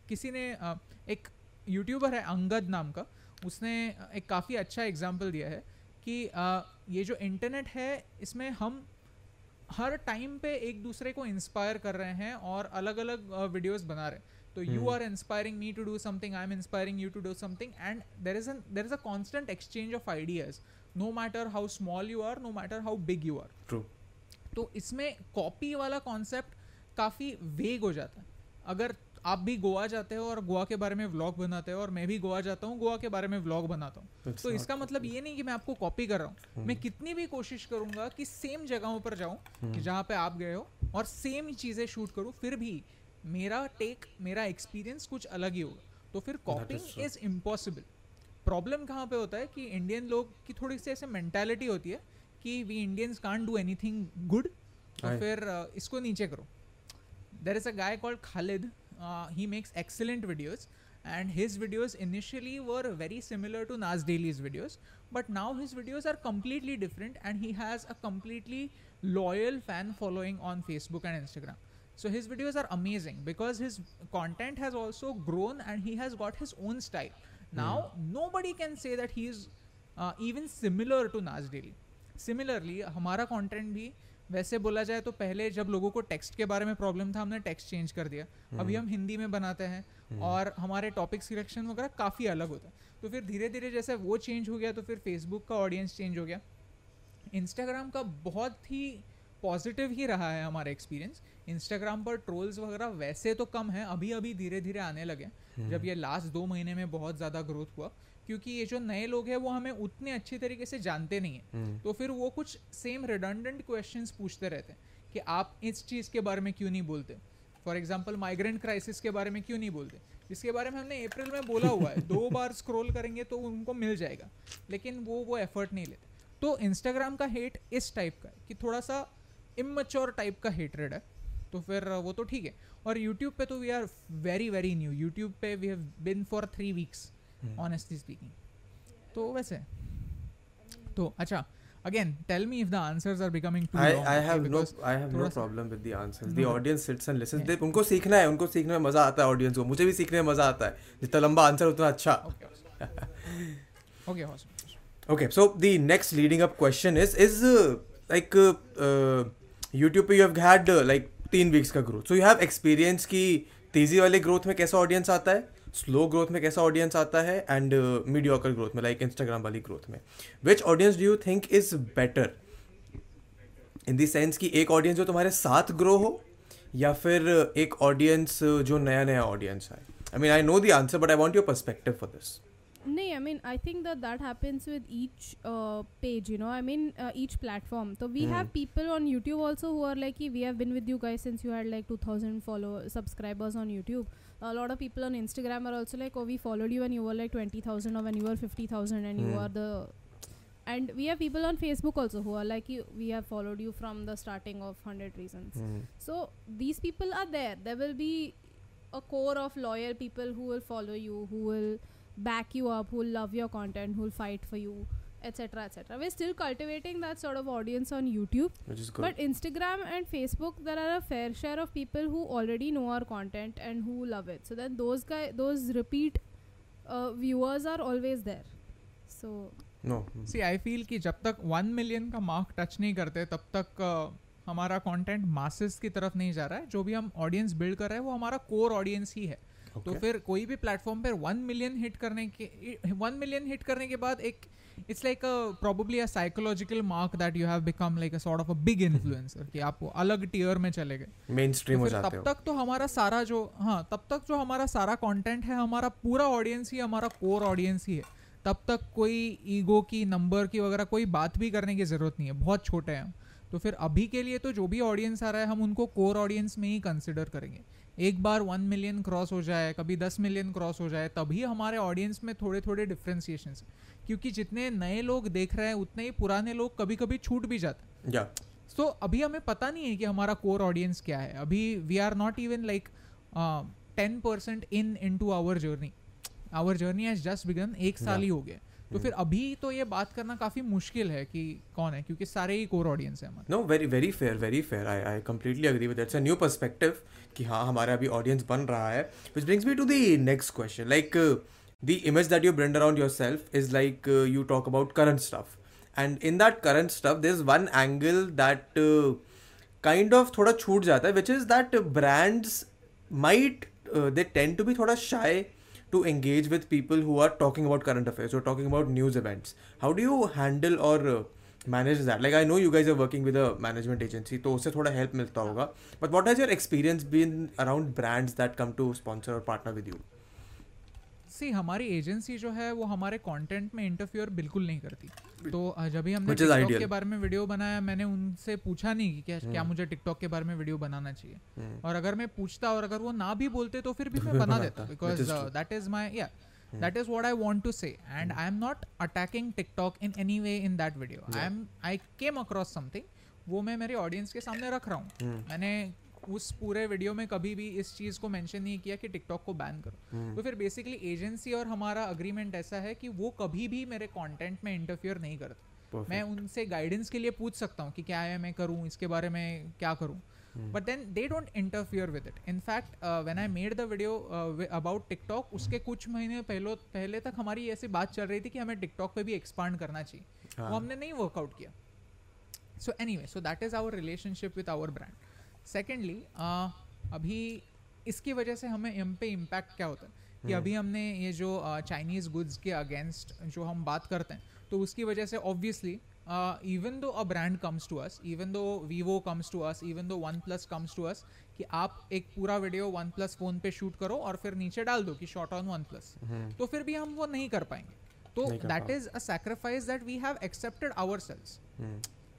किसी ने एक यूट्यूबर है अंगद नाम का उसने एक काफ़ी अच्छा एग्ज़ाम्पल दिया है कि ये जो इंटरनेट है इसमें हम हर टाइम पे एक दूसरे को इंस्पायर कर रहे हैं और अलग अलग वीडियोस बना रहे हैं। तो you are inspiring me to do something I am inspiring you to do something and there is there is a constant exchange of ideas no matter how small you are no matter how big you are true तो इसमें copy वाला concept काफ़ी वेग हो जाता है। अगर आप भी गोवा जाते हो और गोवा के बारे में व्लॉग बनाते हो और मैं भी गोवा जाता हूँ गोवा के बारे में व्लॉग बनाता हूँ। तो इसका मतलब ये नहीं कि मैं आपको कॉपी कर रहा हूँ। मैं कितनी भी कोशिश करूँगा कि सेम जगहों पर जाऊँ जहाँ पे आप गए हो और सेम चीज़ें शूट करूँ फिर भी मेरा टेक मेरा एक्सपीरियंस कुछ अलग ही होगा। तो फिर कॉपिंग इज़ इम्पॉसिबल प्रॉब्लम कहाँ पे होता है कि इंडियन लोग की थोड़ी सी ऐसे मेंटालिटी होती है कि we Indians can't do anything good तो फिर इसको नीचे करो। There is a guy called Khalid. Uh, he makes excellent videos, and his videos initially were very similar to Nas Daily's videos, but now his videos are completely different, and he has a completely loyal fan following on Facebook and Instagram. So his videos are amazing because his content has also grown and he has got his own style. Now nobody can say that he is uh, even similar to Nas Daily. Similarly हमारा content भी वैसे बोला जाए तो पहले जब लोगों को टेक्स्ट के बारे में प्रॉब्लम था हमने टेक्स्ट चेंज कर दिया। अभी हम हिंदी में बनाते हैं और हमारे टॉपिक सिलेक्शन वगैरह काफ़ी अलग होता है। तो फिर धीरे धीरे जैसे वो चेंज हो गया तो फिर फेसबुक का ऑडियंस चेंज हो गया। इंस्टाग्राम का बहुत ही पॉजिटिव ही रहा है हमारा एक्सपीरियंस इंस्टाग्राम पर ट्रोल्स वगैरह वैसे तो कम है अभी अभी धीरे धीरे आने लगे जब ये लास्ट दो महीने में बहुत ज़्यादा ग्रोथ हुआ क्योंकि ये जो नए लोग हैं वो हमें उतने अच्छे तरीके से जानते नहीं हैं। तो फिर वो कुछ सेम रिडंडेंट क्वेश्चंस पूछते रहते हैं कि आप इस चीज़ के बारे में क्यों नहीं बोलते? फॉर एग्ज़ाम्पल माइग्रेंट क्राइसिस के बारे में क्यों नहीं बोलते? इसके बारे में हमने अप्रैल में बोला हुआ है दो बार स्क्रोल करेंगे तो उनको मिल जाएगा। लेकिन वो वो एफर्ट नहीं लेते। तो इंस्टाग्राम का हेट इस टाइप का है कि थोड़ा सा इमच्योर टाइप का हेटरेड है। तो फिर वो तो ठीक है। और यूट्यूब पे तो we are very very new YouTube पे we have been for three weeks honestly speaking तो वैसे तो अच्छा again tell me if the answers are becoming too I, long I have no I have no problem with the answers. The audience sits and listens. They, उनको सीखना है उनको सीखने में मज़ा आता है ऑडियंस को मुझे भी सीखने में मज़ा आता है जितना लंबा आंसर उतना अच्छा okay okay awesome. Okay, so the next leading up question is is uh, like uh, uh, YouTube पे you have had uh, like तीन weeks का growth. So you have experience की तेज़ी वाले growth में कैसा audience आता है स्लो ग्रोथ में कैसा ऑडियंस आता है एंड मीडियोकर ग्रोथ में लाइक इंस्टाग्राम वाली ग्रोथ में। Which audience do you think is better in sense कि एक ऑडियंस जो तुम्हारे साथ ग्रो हो या फिर uh, एक ऑडियंस uh, जो नया नया ऑडियंस है I mean I know the answer but I want your perspective for this नहीं I mean I think that that happens with each page you know I mean each platform तो we have people on YouTube also who like we have been with you guys since you had like two thousand follow subscribers on YouTube A lot of people on Instagram are also like, oh, we followed you when you were like 20,000 or when you were 50,000 and you Hmm. are the. And we have people on Facebook also who are like, you, we have followed you from the starting of 100 Reasons. So these people are there. There will be a core of loyal people who will follow you, who will back you up, who will love your content, who will fight for you, etc. etc. We're still cultivating that sort of audience on YouTube. which is good But Instagram and Facebook, there are a fair share of people who already know our content and who love it. So then those guy, those repeat uh, viewers are always there. So no see I feel कि जब तक one million का mark touch नहीं करते तब तक uh, हमारा content masses की तरफ़ नहीं जा रहा है जो भी हम ऑडियंस बिल्ड कर रहे हैं वो हमारा कोर ऑडियंस ही है okay. तो फिर कोई भी प्लेटफॉर्म पर वन मिलियन हिट करने के वन मिलियन हिट करने के बाद एक it's like probably a psychological mark that you have become like a sort of a big influencer कि आप अलग टीयर में चले गए। मेन स्ट्रीम हो जाते तब तक तो हमारा सारा जो हाँ तब तक जो हमारा सारा कंटेंट है हमारा पूरा ऑडियंस ही हमारा कोर ऑडियंस ही है। तब तक कोई ईगो की नंबर की वगैरह कोई बात भी करने की ज़रूरत नहीं है बहुत छोटे हैं हम। तो फिर अभी के लिए तो जो भी ऑडियंस आ रहा है हम उनको कोर ऑडियंस में ही कंसिडर करेंगे। एक बार वन मिलियन क्रॉस हो जाए कभी दस मिलियन क्रॉस हो जाए तभी हमारे ऑडियंस में थोड़े थोड़े डिफ्रेंसिएशन क्योंकि जितने नए लोग देख रहे हैं उतने ही पुराने लोग कभी कभी छूट भी जाते हैं। या सो अभी हमें पता नहीं है कि हमारा कोर ऑडियंस क्या है। अभी we are not even like ten percent in in to our journey our journey has just begun एक साल Yeah. ही हो गया। तो फिर अभी तो ये बात करना काफ़ी मुश्किल है कि कौन है क्योंकि सारे ही कोर ऑडियंस है हमारे। No very very fair very fair I I completely agree with that's a new perspective कि हाँ हमारा अभी ऑडियंस बन रहा है। Which brings me to the next question like the image that you bring around yourself is like uh, you talk about current stuff. And in that current stuff there's one angle that uh, kind of thoda chhoot jata which is that brands might uh, they tend to be thoda shy to engage with people who are talking about current affairs or talking about news events. How do you handle or uh, manage that? Like i know you guys are working with a management agency so usse thoda help milta hoga. But what has your experience been around brands that come to sponsor or partner with you? See हमारी agency जो है वो हमारे content में interfere बिल्कुल नहीं करती। तो जब भी हमने टिकटॉक के बारे में वीडियो बनाया मैंने उनसे पूछा नहीं कि क्या क्या मुझे टिकटॉक के बारे में वीडियो बनाना चाहिए। और अगर मैं पूछता और अगर वो ना भी बोलते तो फिर भी मैं बना देता। बिकॉज़ दैट इज़ माई या that is what i want to say and i am not attacking tiktok in any way in that video i am i came across something वो मैं मेरे ऑडियंस के सामने रख रहा हूँ। मैंने उस पूरे वीडियो में कभी भी इस चीज़ को मेंशन नहीं किया कि टिकटॉक को बैन करो। तो फिर बेसिकली एजेंसी और हमारा अग्रीमेंट ऐसा है कि वो कभी भी मेरे कंटेंट में इंटरफियर नहीं करते। Perfect. मैं उनसे गाइडेंस के लिए पूछ सकता हूँ कि क्या है मैं करूँ इसके बारे में क्या करूँ। But then they don't interfere with it in fact when I made the video about TikTok उसके कुछ महीने पहले पहले तक हमारी ऐसी बात चल रही थी कि हमें टिकटॉक पे भी एक्सपांड करना चाहिए। हाँ. वो हमने नहीं वर्कआउट किया। So anyway so that is our relationship with our brand secondly अभी इसकी वजह से हमें हम पे इम्पैक्ट क्या होता है? कि अभी हमने ये जो चाइनीज़ गुड्स के अगेंस्ट जो हम बात करते हैं तो उसकी वजह से obviously even though a brand comes to us even though Vivo comes to us even though OnePlus comes to us कि आप एक पूरा वीडियो वन प्लस फ़ोन पे शूट करो और फिर नीचे डाल दो कि शॉट ऑन वन प्लस तो फिर भी हम वो नहीं कर पाएँगे। तो that is a sacrifice that we have accepted our sales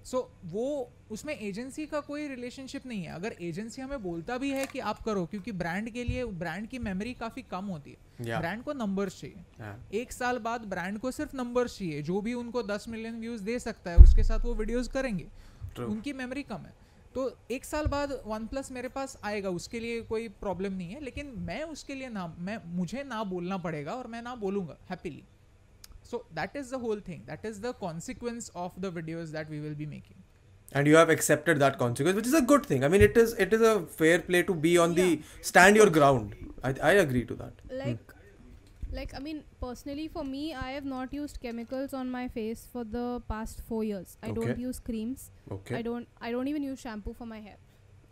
so so, वो उसमें एजेंसी का कोई रिलेशनशिप नहीं है। अगर एजेंसी हमें बोलता भी है कि आप करो क्योंकि ब्रांड के लिए ब्रांड की मेमोरी काफ़ी कम होती है। Yeah. ब्रांड को नंबर्स चाहिए। Yeah. एक साल बाद ब्रांड को सिर्फ़ नंबर्स चाहिए। जो भी उनको 10 मिलियन व्यूज़ दे सकता है उसके साथ वो वीडियोज़ करेंगे। True. उनकी मेमोरी कम है। तो एक साल बाद वन प्लस मेरे पास आएगा उसके लिए कोई प्रॉब्लम नहीं है। लेकिन मैं उसके लिए ना मैं मुझे ना बोलना पड़ेगा और मैं ना बोलूँगा happily so that is the whole thing. That is the consequence of the videos that we will be making. And you have accepted that consequence which is a good thing. I mean it is it is a fair play to be on the stand your ground. I, I agree to that. Like like i mean personally for me i have not used chemicals on my face for the past 4 years. I Okay. don't use creams. Okay. I don't i don't even use shampoo for my hair.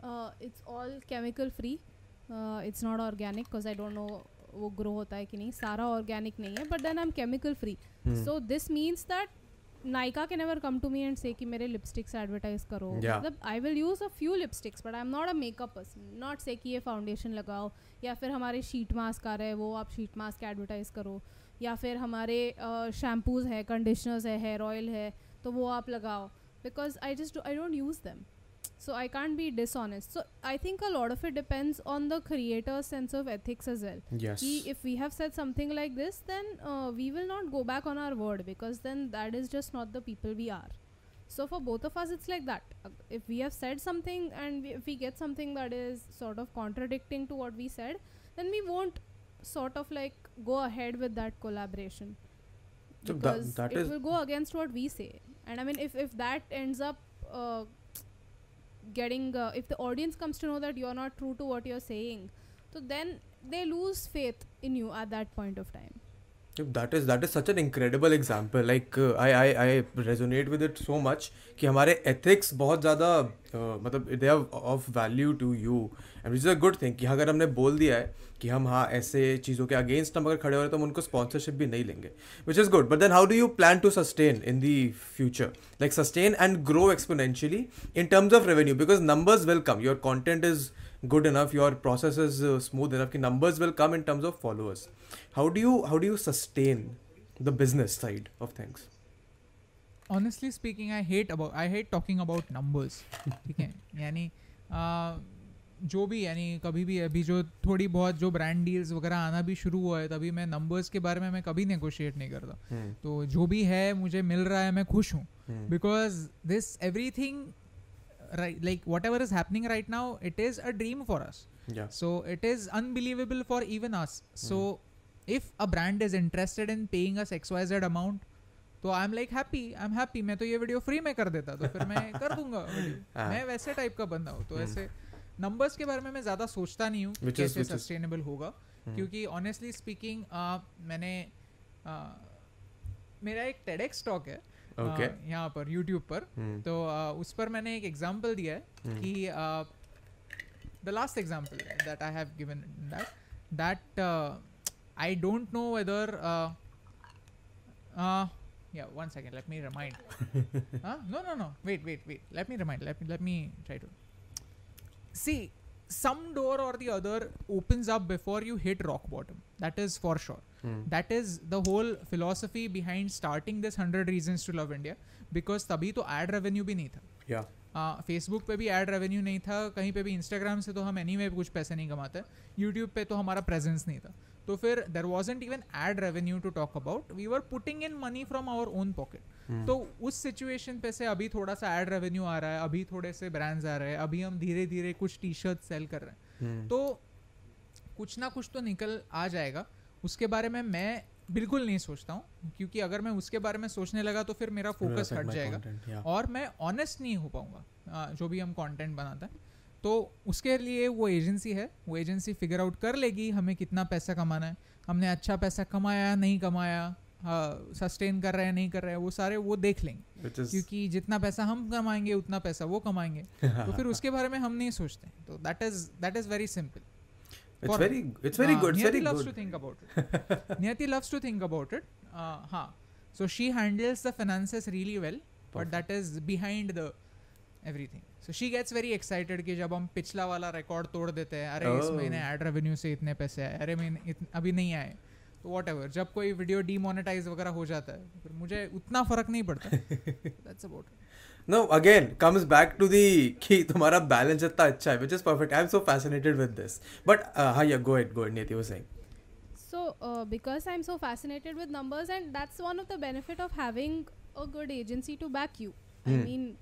Uh, it's all chemical free. Uh, it's not organic because i don't know वो grow होता है कि नहीं सारा organic नहीं है but then I am chemical free so this means that Nykaa के never come to me and say कि मेरे लिपस्टिक्स एडवर्टाइज करो। मतलब I will use a few lipsticks but I am not a makeup person not say कि ये foundation लगाओ या फिर हमारे शीट मास्क आ रहे हैं वो आप शीट मास्क एडवर्टाइज करो। या फिर हमारे शैम्पूज है कंडीशनर्स है हेयर ऑयल है तो वो आप लगाओ। Because I just I don't use them so i can't be dishonest. So i think a lot of it depends on the creator's sense of ethics as well. Yes. If we have said something like this then uh, we will not go back on our word because then that is just not the people we are. So for both of us it's like that. Uh, if we have said something and we, if we get something that is sort of contradicting to what we said then we won't sort of like go ahead with that collaboration. So that- because that it will go against what we say. And i mean if if that ends up uh, getting uh, if the audience comes to know that you're not true to what you're saying so then they lose faith in you at that point of time that is that is such an incredible example like I I I resonate with it so much कि हमारे ethics बहुत ज़्यादा uh, मतलब they are of value to you and is a good thing कि अगर हमने बोल दिया है कि हम हाँ ऐसे चीज़ों के अगेंस्ट हम अगर खड़े हो रहे तो हम उनको स्पॉन्सरशिप भी नहीं लेंगे which is good but then how do you plan to sustain in the future like sustain and grow exponentially in terms of revenue because numbers will come. Your content is good enough your process is uh, smooth enough ki numbers will come in terms of followers how do you how do you sustain the business side of things honestly speaking I hate about I hate talking about numbers ठीक है यानी जो भी यानी कभी भी अभी जो थोड़ी बहुत जो ब्रांड डील्स वगैरह आना भी शुरू हुआ है तभी मैं नंबर्स के बारे में मैं कभी नेगोशिएट नहीं करता Hmm. तो जो भी है मुझे मिल रहा है मैं खुश हूँ Hmm. because this everything right like whatever is happening right now it is a dream for us yeah so it is unbelievable for even us so if a brand is interested in paying us xyz amount तो I am like happy I am happy मैं तो ये video free में कर देता तो फिर मैं कर दूँगा वीडियो हाँ। मैं वैसे टाइप का बंदा हूँ तो हम्म। ऐसे नंबर्स के बारे में मैं ज़्यादा सोचता नहीं हूँ कि कैसे सस्टेनेबल होगा हम्म. क्योंकि ऑनेस्टली स्पीकिंग मैंने मेरा एक टेडेक्स टॉक है ओके यहाँ पर यूट्यूब पर। हम्म। तो उस पर मैंने एक एग्ज़ाम्पल दिया है हम्म। कि the last example that I have given that that I don't know whether या one second let me remind no no no wait wait wait let me remind let let me try to see some door or the other opens up before you hit rock bottom that is for sure That is the whole philosophy behind starting this 100 reasons to love india because तभी तो ad revenue भी नहीं था। Facebook पे भी ad revenue नहीं था कहीं पे भी इंस्टाग्राम से तो हम एनी anyway कुछ पैसे नहीं कमाते यूट्यूब पे तो हमारा प्रेजेंस नहीं था। तो फिर there wasn't even ad revenue to talk about we were putting in money from our own pocket. तो उस सिचुएशन पे से अभी थोड़ा सा एड रेवेन्यू आ रहा है अभी थोड़े से ब्रांड्स आ रहे हैं अभी हम धीरे धीरे कुछ टी शर्ट सेल कर रहे हैं। Hmm. तो कुछ ना कुछ तो निकल आ जाएगा उसके बारे में मैं बिल्कुल नहीं सोचता हूँ क्योंकि अगर मैं उसके बारे में सोचने लगा तो फिर मेरा फोकस हट जाएगा। content, और मैं ऑनेस्ट नहीं हो पाऊँगा जो भी हम कंटेंट बनाते हैं। तो उसके लिए वो एजेंसी है वो एजेंसी फिगर आउट कर लेगी हमें कितना पैसा कमाना है। हमने अच्छा पैसा कमाया नहीं कमाया सस्टेन कर रहे हैं नहीं कर रहे हैं वो सारे वो देख लेंगे। Is क्योंकि जितना पैसा हम कमाएँगे उतना पैसा वो कमाएँगे। तो फिर उसके बारे में हम नहीं सोचते। तो that is that is very simple it's very it's very good it's very loves good to think about it Niyati loves to think about it uh, हाँ so she handles the finances really well but Perfect. that is behind the everything so she gets very excited कि जब हम पिछला वाला record तोड़ देते हैं अरे इस Oh. महीने एड रेवेन्यू से इतने पैसे आए अरे महीने अभी नहीं आए तो वॉट एवर जब कोई वीडियो डीमोनेटाइज वगैरह हो जाता है फिर मुझे उतना फ़र्क नहीं पड़ता that's about No, again, comes back to the key. Tumhara balance itna acha hai, which is perfect. I'm so fascinated with this. But uh, yeah, go ahead, go ahead. Neti was saying. So uh, because I'm so fascinated with numbers, and that's one of the benefit of having a good agency to back you. I hmm. mean,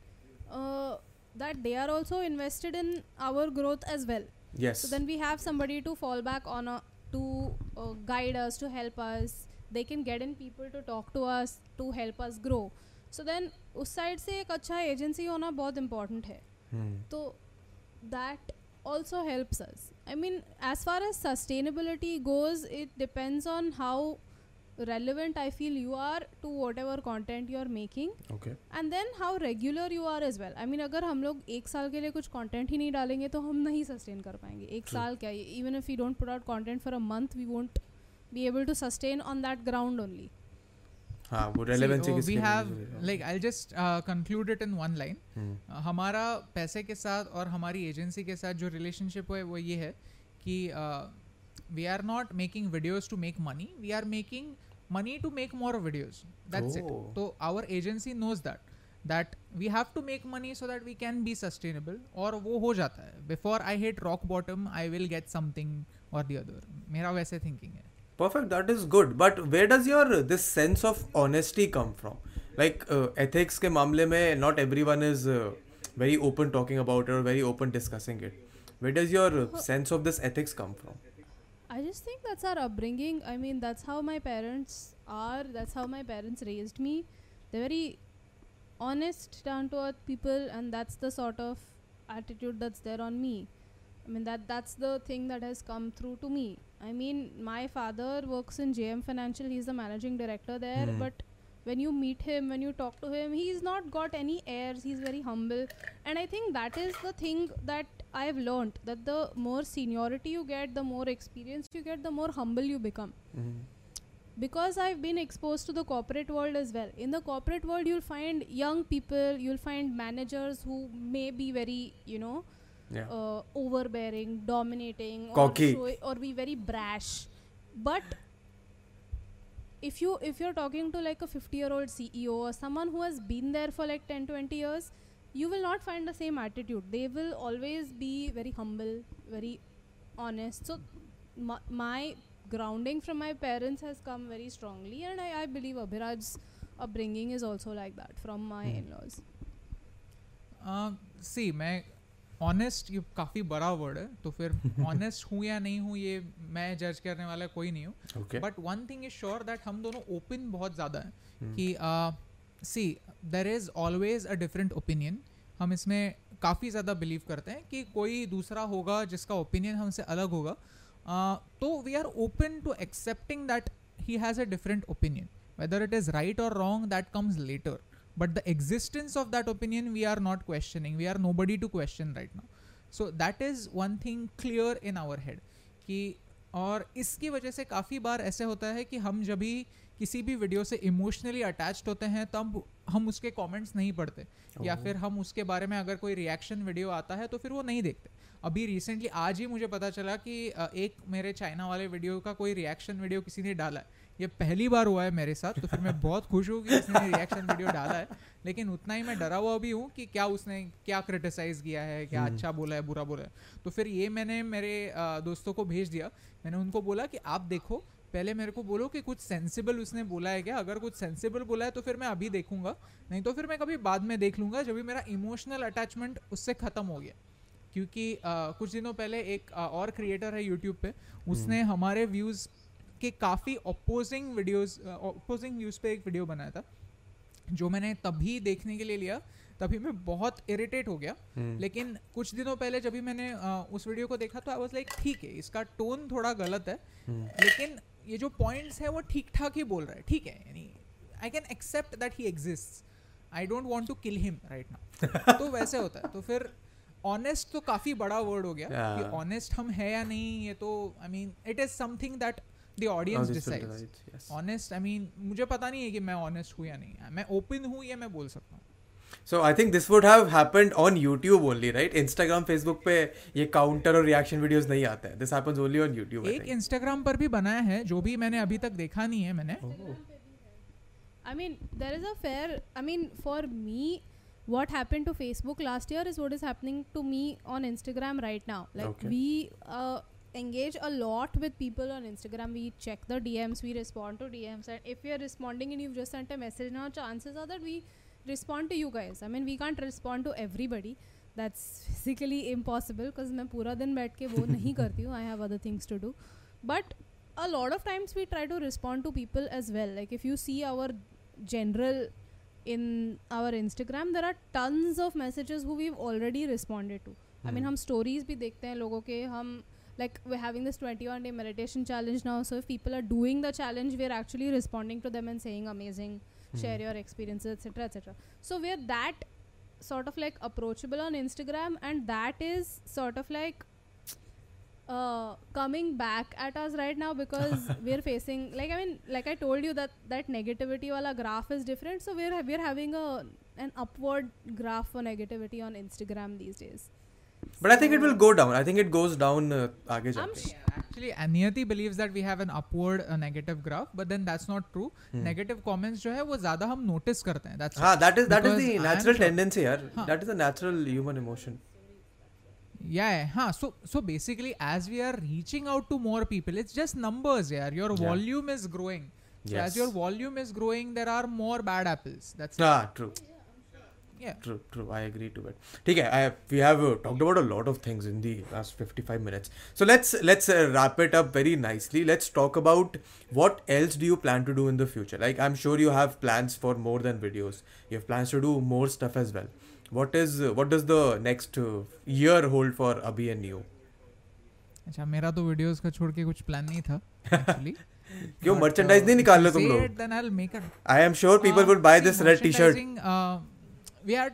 uh, that they are also invested in our growth as well. Yes. So then we have somebody to fall back on, uh, to uh, guide us, to help us. They can get in people to talk to us, to help us grow. So then उस side से एक अच्छा agency होना बहुत important है। hmm. तो that also helps us I mean as far as sustainability goes it depends on how relevant I feel you are to whatever content you are making and then how regular you are as well I mean अगर हम लोग एक साल के लिए कुछ content ही नहीं डालेंगे तो हम नहीं सस्टेन कर पाएँगे। एक True. साल क्या even if you don't put out content for a month we won't be able to sustain on that ground only हाँ वो oh, है? uh, conclude it in one line. Hmm. Uh, हमारा पैसे के साथ और हमारी एजेंसी के साथ जो रिलेशनशिप है वो ये है कि we are not making videos to make money we are making money to make more videos that's it. तो our agency knows that that we have to make money so that we can be sustainable और वो हो जाता है। Before I hit rock bottom I will get something or the other मेरा वैसे thinking है। perfect that is good. But where does your this sense of honesty come from? Like uh, ethics ke mamle mein not everyone is uh, very open talking about it or very open discussing it. Where does your uh, sense of this ethics come from? I just think that's our upbringing. I mean that's how my parents are. That's how my parents raised me. They're very honest down to earth people and that's the sort of attitude that's there on me. I mean that that's the thing that has come through to me. I mean, my father works in JM Financial. He's the managing director there, Hmm. but when you meet him, when you talk to him, he's not got any airs. He's very humble, and I think that is the thing that I've learned. That the more seniority you get, the more experience you get, the more humble you become. Mhm. Because I've been exposed to the corporate world as well. In the corporate world, you'll find young people, you'll find managers who may be very, you know, Yeah. uh, overbearing, dominating, Cocky. or, show, or be very brash. But if you if you're talking to like a 50 year old CEO or someone who has been there for like 10 20 years, you will not find the same attitude. They will always be very humble, very honest. So my, my grounding from my parents has come very strongly, and I, I believe Abhiraj's upbringing is also like that from my Hmm. in-laws. see, मैं honest ये काफ़ी बड़ा word है तो फिर honest हूँ या नहीं हूँ ये मैं जज करने वाला कोई नहीं हूँ। But one thing is sure that हम दोनों ओपन बहुत ज़्यादा हैं Hmm. कि see there is always a different opinion हम इसमें काफ़ी ज़्यादा बिलीव करते हैं कि कोई दूसरा होगा जिसका ओपिनियन हमसे अलग होगा। Uh, तो we are open to accepting that he has a different opinion whether it is right or wrong that comes later but the existence of that opinion we are not questioning we are nobody to question right now so that is one thing clear in our head कि और इसकी वजह से काफ़ी बार ऐसे होता है कि हम जब भी किसी भी वीडियो से इमोशनली अटैच्ड होते हैं तब हम उसके कमेंट्स नहीं पढ़ते oh. या. फिर हम उसके बारे में अगर कोई रिएक्शन वीडियो आता है तो फिर वो नहीं देखते अभी रिसेंटली आज ही मुझे पता चला कि एक मेरे चाइना वाले वीडियो का कोई रिएक्शन वीडियो किसी ने डाला है ये पहली बार हुआ है मेरे साथ तो फिर मैं बहुत खुश हूँ कि उसने रिएक्शन वीडियो डाला है। लेकिन उतना ही मैं डरा हुआ भी हूँ कि क्या उसने क्या क्रिटिसाइज किया है क्या हम्म। अच्छा बोला है बुरा बोला है। तो फिर ये मैंने मेरे दोस्तों को भेज दिया। मैंने उनको बोला कि आप देखो पहले मेरे को बोलो कि कुछ सेंसिबल उसने बोला है क्या? अगर कुछ सेंसिबल बोला है तो फिर मैं अभी देखूँगा। नहीं तो फिर मैं कभी बाद में देख लूँगा जब भी मेरा इमोशनल अटैचमेंट उससे ख़त्म हो गया। क्योंकि अ, कुछ दिनों पहले एक अ, और क्रिएटर है यूट्यूब पे। उसने हमारे व्यूज़ के काफ़ी अपोजिंग वीडियोस अपोजिंग व्यूज़ पे एक वीडियो बनाया था जो मैंने तभी देखने के लिए लिया तभी मैं बहुत इरिटेट हो गया Hmm. लेकिन कुछ दिनों पहले जब भी मैंने अ, उस वीडियो को देखा तो आई वाज लाइक ठीक है इसका टोन थोड़ा गलत है Hmm. लेकिन ये जो पॉइंट्स है वो ठीक ठाक ही बोल रहा है ठीक है यानी I can accept that he exist I don't want to kill him right now तो वैसे होता है तो फिर ऑनेस्ट तो काफ़ी बड़ा वर्ड हो गया yeah. कि ऑनेस्ट हम है या नहीं ये तो I mean it is something that the audience decides yes. Honest I mean मुझे पता नहीं है कि मैं ऑनेस्ट हूँ या नहीं मैं ओपन हूँ या मैं बोल सकता हूँ So I think this would have happened on YouTube only, right? Instagram, Facebook पे ये counter और reaction videos नहीं आते हैं. This happens only on YouTube. I एक think. इंस्टाग्राम पर भी बनाया है जो भी मैंने अभी तक देखा नहीं है मैंने Oh. I mean, there is a fair. I mean, for me, what happened to Facebook last year is what is happening to me on Instagram right now. Like Okay. we uh, engage a lot with people on Instagram. We check the DMs, we respond to DMs, and if we are responding and you've just sent a message, now chances are that we respond to you guys. I mean, we can't respond to everybody. That's physically impossible because मैं पूरा दिन बैठ के वो नहीं करती हूँ. I have other things to do. But a lot of times we try to respond to people as well. Like if you see our general in our Instagram, there are tons of messages who we've already responded to. I mean, Hmm. हम stories भी देखते हैं लोगों के हम like we're having this 21 day meditation challenge now so if people are doing the challenge we're actually responding to them and saying amazing share Hmm. your experiences etc etc so we're that sort of like approachable on instagram and that is sort of like uh, coming back at us right now because we're facing like i mean like i told you that that negativity wala graph is different. So we're we're having a an upward graph for negativity on instagram these days But I think it will go down. I think it goes down uh, आगे I'm जाके. sh- Actually, Aniyati believes that we have an upward uh, negative graph, but then that's not true. Hmm. Negative comments जो है वो ज़्यादा हम notice करते हैं. That's हाँ, that is that is Because the I am natural sure- tendency यार. हाँ. That is a natural human emotion. yeah, yeah, हाँ. So so basically, as we are reaching out to more people, it's just numbers, yeah. Your Yeah. volume is growing. So Yes. as your volume is growing, there are more bad apples. That's Ah, true. yeah. True, true. I agree to it. ठीक है, I we have uh, talked about a lot of things in the last 55 minutes. So let's let's uh, wrap it up very nicely. Let's talk about what else do you plan to do in the future. Like I'm sure you have plans for more than videos. You have plans to do more stuff as well. What is uh, what does the next uh, year hold for Abhi and you? अच्छा मेरा तो videos का छोड़ के कुछ plan नहीं था actually क्यों merchandise नहीं निकाल रहे तुम लोग? Then I will make it I am sure people would we are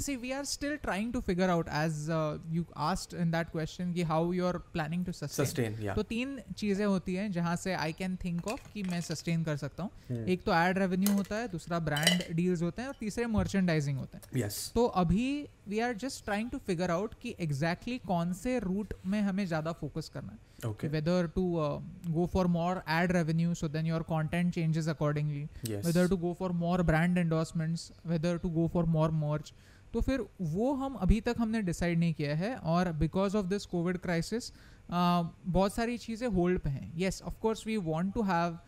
see we are still trying to figure out as you asked in that question कि how you are planning to sustain तो तीन चीज़ें होती हैं जहाँ से I can think of कि मैं सस्टेन कर सकता हूँ। Hmm. एक तो एड रेवेन्यू होता है दूसरा ब्रांड डील्स होते हैं और तीसरे मर्चेंडाइजिंग होते हैं। Yes. तो अभी we are just trying to figure out कि एग्जैक्टली exactly कौन से रूट में हमें ज़्यादा फोकस करना है। Okay. whether to uh, go for more ad revenue so then your content changes accordingly Yes. whether to go for more brand endorsements whether to go for more merch तो फिर वो हम अभी तक हमने डिसाइड नहीं किया है और because of this Covid crisis बहुत सारी चीज़ें होल्ड पे हैं yes of course we want to have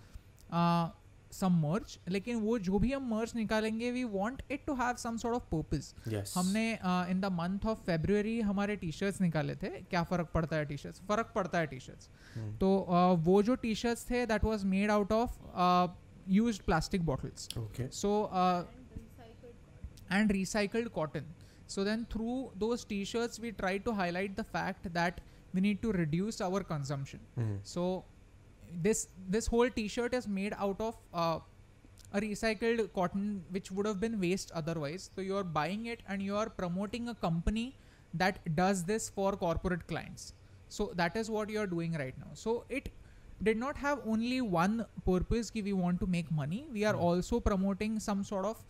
some merch लेकिन वो जो भी हम मर्च निकालेंगे we want it to have some sort of purpose हमने इन द मंथ ऑफ़ फेब्रुवरी हमारे टी शर्ट्स निकाले थे क्या फ़र्क पड़ता है टी शर्ट्स फ़र्क पड़ता है टी शर्ट्स Hmm. तो uh, वो जो टी शर्ट्स थे that was made out of use plastic bottles Okay. so uh, and recycled cotton. So then through those t-shirts we try to highlight the fact that we need to reduce our consumption. Hmm. so this this whole t-shirt is made out of uh, a recycled cotton which would have been waste otherwise. So you are buying it and you are promoting a company that does this for corporate clients. So that is what you are doing right now. So it did not have only one purpose ki we want to make money. We are also promoting some sort of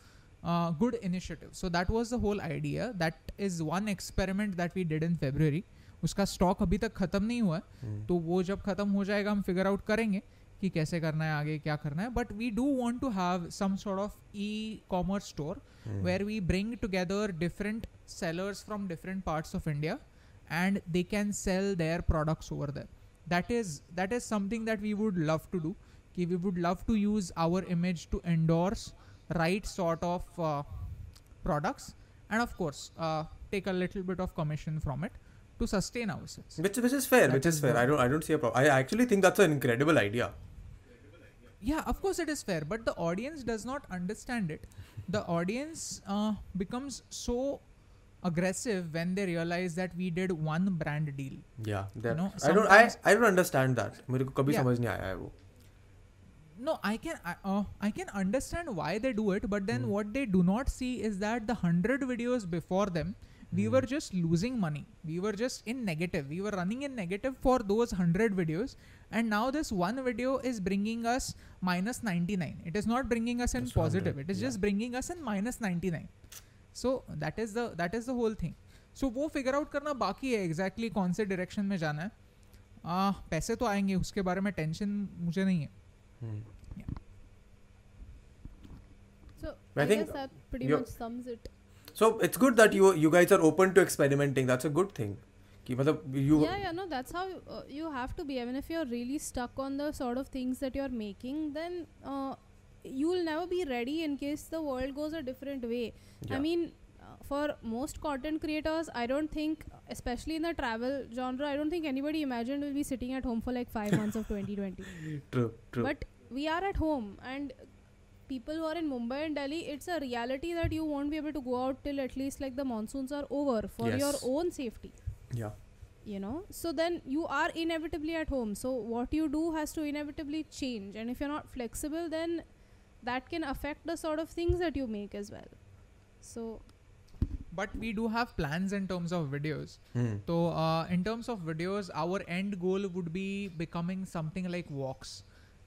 uh, good initiative. So that was the whole idea. That is one experiment that we did in february उसका stock अभी तक खत्म नहीं हुआ है। हम्म। तो वो जब खत्म हो जाएगा हम फिगर आउट करेंगे कि कैसे करना है आगे क्या करना है। But we do want to have some of e-commerce store where we bring together different sellers from different part of India and they can sell their products over there that is that is something that we would love to do कि we would love to use our image to endorse right sort of products and of course take a little bit of commission from it to sustain ourselves. Which which is fair. That which is is fair. the- I don't I don't see a problem. I actually think that's an incredible idea. yeah of course it is fair but the audience does not understand it the audience uh, becomes so aggressive when they realize that we did one brand deal Yeah. That, know, I don't I sometimes- I don't understand that. मेरे को कभी Yeah. समझ नहीं आया है वो. no i can I, uh, I can understand why they do it but then Hmm. what they do not see is that the 100 videos before them we Hmm. were just losing money we were just in negative we were running in negative for those 100 videos and now this one video is bringing us minus 99 it is not bringing us in Just 100, positive it is yeah. just bringing us in minus 99 so that is the that is the whole thing so वो figure out करना बाकी है exactly कौन से direction में जाना है आ, पैसे तो आएंगे उसके बारे में टेंशन मुझे नहीं है Hmm. So I I, think guess that pretty you're- much sums it. So it's good that you you guys are open to experimenting. That's a good thing. कि मतलब you yeah, yeah, no, that's how uh, you have to be. I mean, if you're really stuck on the sort of things that you're making, then uh, you'll never be ready in case the world goes a different way. Yeah. I mean, uh, for most content creators, I don't think, especially in the travel genre, I don't think anybody imagined will be sitting at home for like five months of 2020. true true. But we are at home, and people who are in Mumbai and Delhi, it's a reality that you won't be able to go out till at least like the monsoons are over for your own safety. Yeah. you know? So then you are inevitably at home. So what you do has to inevitably change. And if you're not flexible then that can affect the sort of things that you make as well. So but we do have plans in terms of videos. Hmm. so uh, in terms of videos our end goal would be becoming something like Vox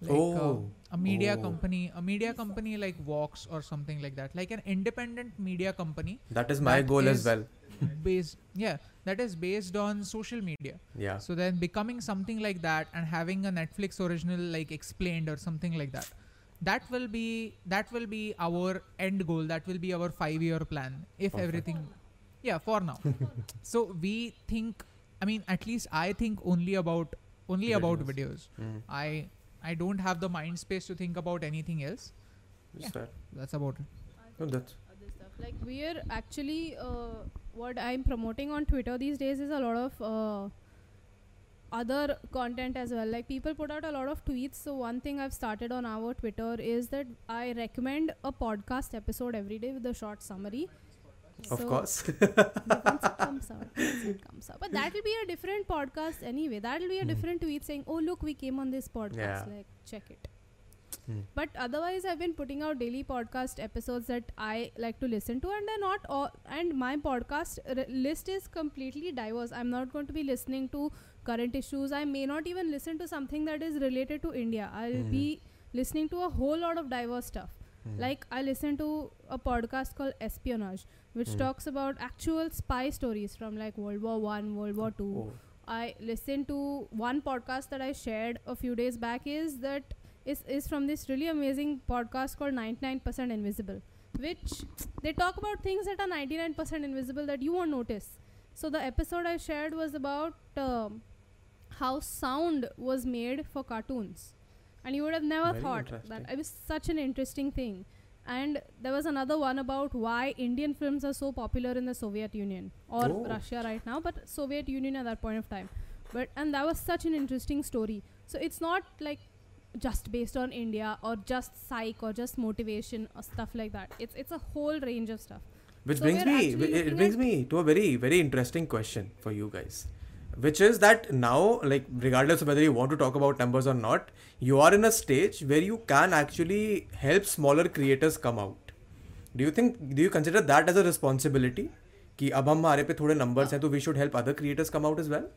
like uh, Oh. a media Oh. company a media company like Vox or something like that like an independent media company That is my that goal is as well. based yeah that is based on social media Yeah. so then becoming something like that and having a netflix original like explained or something like that that will be that will be our end goal that will be our 5 year plan if Perfect. everything yeah for now so we think i mean at least i think only about only about Videos. videos Hmm. i i don't have the mind space to think about anything else It's Yeah. fair. that's about it No, that's like we're actually uh, what i'm promoting on twitter these days is a lot of uh, other content as well like people put out a lot of tweets so one thing i've started on our twitter is that i recommend a podcast episode every day with a short summary Of So- course. once it comes out, once it comes out. But that will be a different podcast anyway. That will be a different tweet saying, "Oh, look, we came on this podcast. Hmm. Yeah. Like, check it." Hmm. But otherwise, I've been putting out daily podcast episodes that I like to listen to, and they're not all. And my podcast r- list is completely diverse. I'm not going to be listening to current issues. I may not even listen to something that is related to India. I'll Hmm. be listening to a whole lot of diverse stuff. Hmm. Like I listen to a podcast called Espionage, which Hmm. talks about actual spy stories from like World War One, World War Two. Oh. I listened to one podcast that I shared a few days back is that is is from this really amazing podcast called 99% Invisible, which they talk about things that are 99% invisible that you won't notice. So the episode I shared was about um, how sound was made for cartoons, and you would have never Very thought that it was such an interesting thing. And there was another one about why Indian films are so popular in the Soviet Union or Oh. Russia right now, but Soviet Union at that point of time. But and that was such an interesting story. So it's not like just based on India or just psych or just motivation or stuff like that. It's it's a whole range of stuff. Which So brings me, it brings me to a very, very interesting question for you guys, which is that now, like, regardless of whether you want to talk about numbers or not, you are in a stage where you can actually help smaller creators come out. Do you think, do you consider that as a responsibility? कि अब हम हमारे पे थोड़े numbers हैं तो we should help other creators come out as well?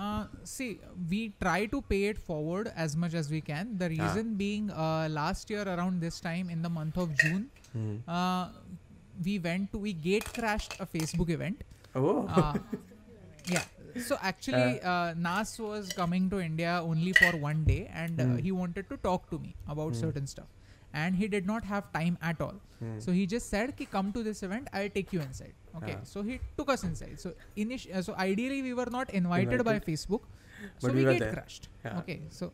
Uh, see, we try to pay it forward as much as we can. The Ah. reason being, uh, last year around this time in the month of June, Hmm. uh, we went to we gate crashed a Facebook event. Oh. Uh, yeah. So actually, uh, Nas was coming to India only for one day, and uh, Hmm. he wanted to talk to me about Hmm. certain stuff, and he did not have time at all. Hmm. So he just said, "Ki come to this event. I'll take you inside." Okay. Ah. So he took us inside. So init- uh, so ideally we were not invited, by Invited. Facebook. So But we, we there. crashed. Yeah. Okay. So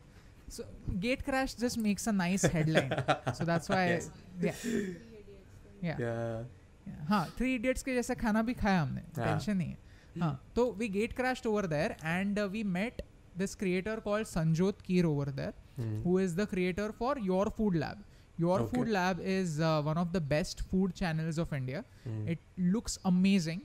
so gate crash just makes a nice headline. so that's why Yes. yeah. Yeah. Yeah. हाँ three idiots के जैसा खाना भी खाया हमने हाँ. Tension नहीं है हाँ तो we get crashed over there and we met this creator called Sanjot Keer over there Hmm. who is the creator for Your Food Lab. Your Okay. Food Lab is uh, one of the best food channels of India. Hmm. It looks amazing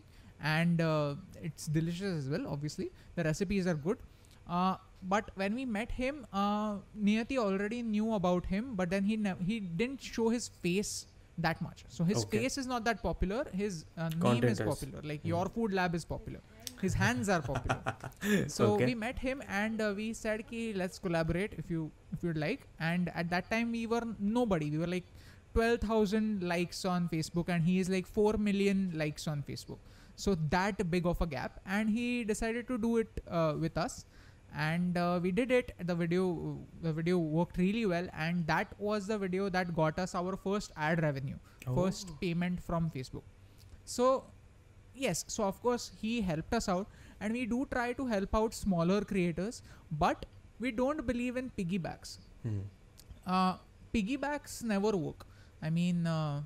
and uh, it's delicious as well. Obviously, the recipes are good. Uh, but when we met him, uh, Niyati already knew about him, but then he nev- he didn't show his face that much. So his Okay. face is not that popular. His uh, name is popular. Like Hmm. Your Food Lab is popular. His hands are popular. so Okay. we met him and uh, we said ki let's collaborate if you if you'd like and at that time we were nobody we were like 12000 likes on facebook and he is like 4 million likes on facebook so that big of a gap and he decided to do it uh, with us and uh, we did it. The video the video worked really well. And that was the video that got us our first ad revenue. First Oh. payment from facebook. So yes. So of course he helped us out. And we do try to help out smaller creators. But we don't believe in piggybacks. Hmm. uh, piggybacks never work. I mean uh,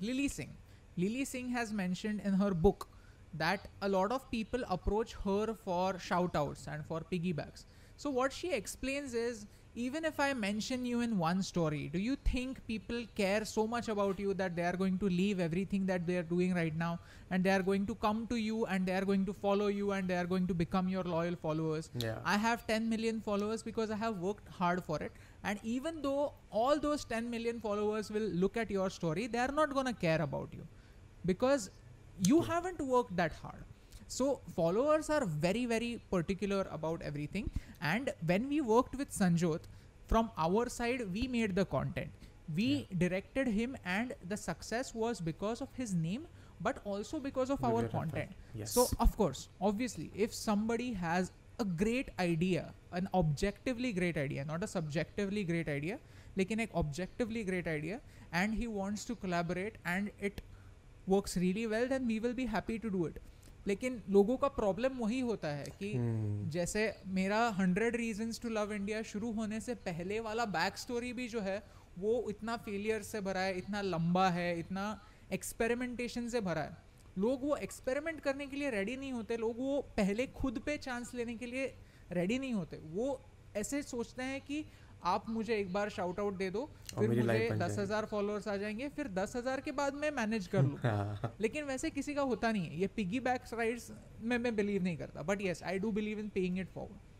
lily singh. Lily singh has mentioned in her book that a lot of people approach her for shout outs and for piggybacks so what she explains is even if I mention you in one story, do you think people care so much about you that they are going to leave everything that they are doing right now and they are going to come to you and they are going to follow you and they are going to become your loyal followers? Yeah. I have 10 million followers because I have worked hard for it. And even though all those 10 million followers will look at your story, they are not going to care about you because you haven't worked that hard. So followers are very very particular about everything. And when we worked with sanjot from our side we made the content. We yeah. directed him and the success was because of his name but also because of our content. Yes. so of course obviously if somebody has a great idea an objectively great idea not a subjectively great idea like an objectively great idea and he wants to collaborate and it works really well then we will be happy to do it. लेकिन लोगों का problem वही होता है कि Hmm. जैसे मेरा hundred reasons to love India शुरू होने से पहले वाला बैक स्टोरी भी जो है वो इतना फेलियर से भरा है इतना लंबा है इतना एक्सपेरिमेंटेशन से भरा है। लोग वो एक्सपेरिमेंट करने के लिए रेडी नहीं होते लोग वो पहले खुद पे चांस लेने के लिए रेडी नहीं होते। वो ऐसे सोचते हैं कि आप मुझे एक बार शाउट आउट दे दो फिर मुझे दस हज़ार फॉलोअर्स आ जाएँगे फिर दस हज़ार के बाद मैं मैनेज कर लूँ। हाँ। लेकिन वैसे किसी का होता नहीं है। ये पिगी बैक राइड्स में मैं बिलीव नहीं करता but yes I do believe in paying it forward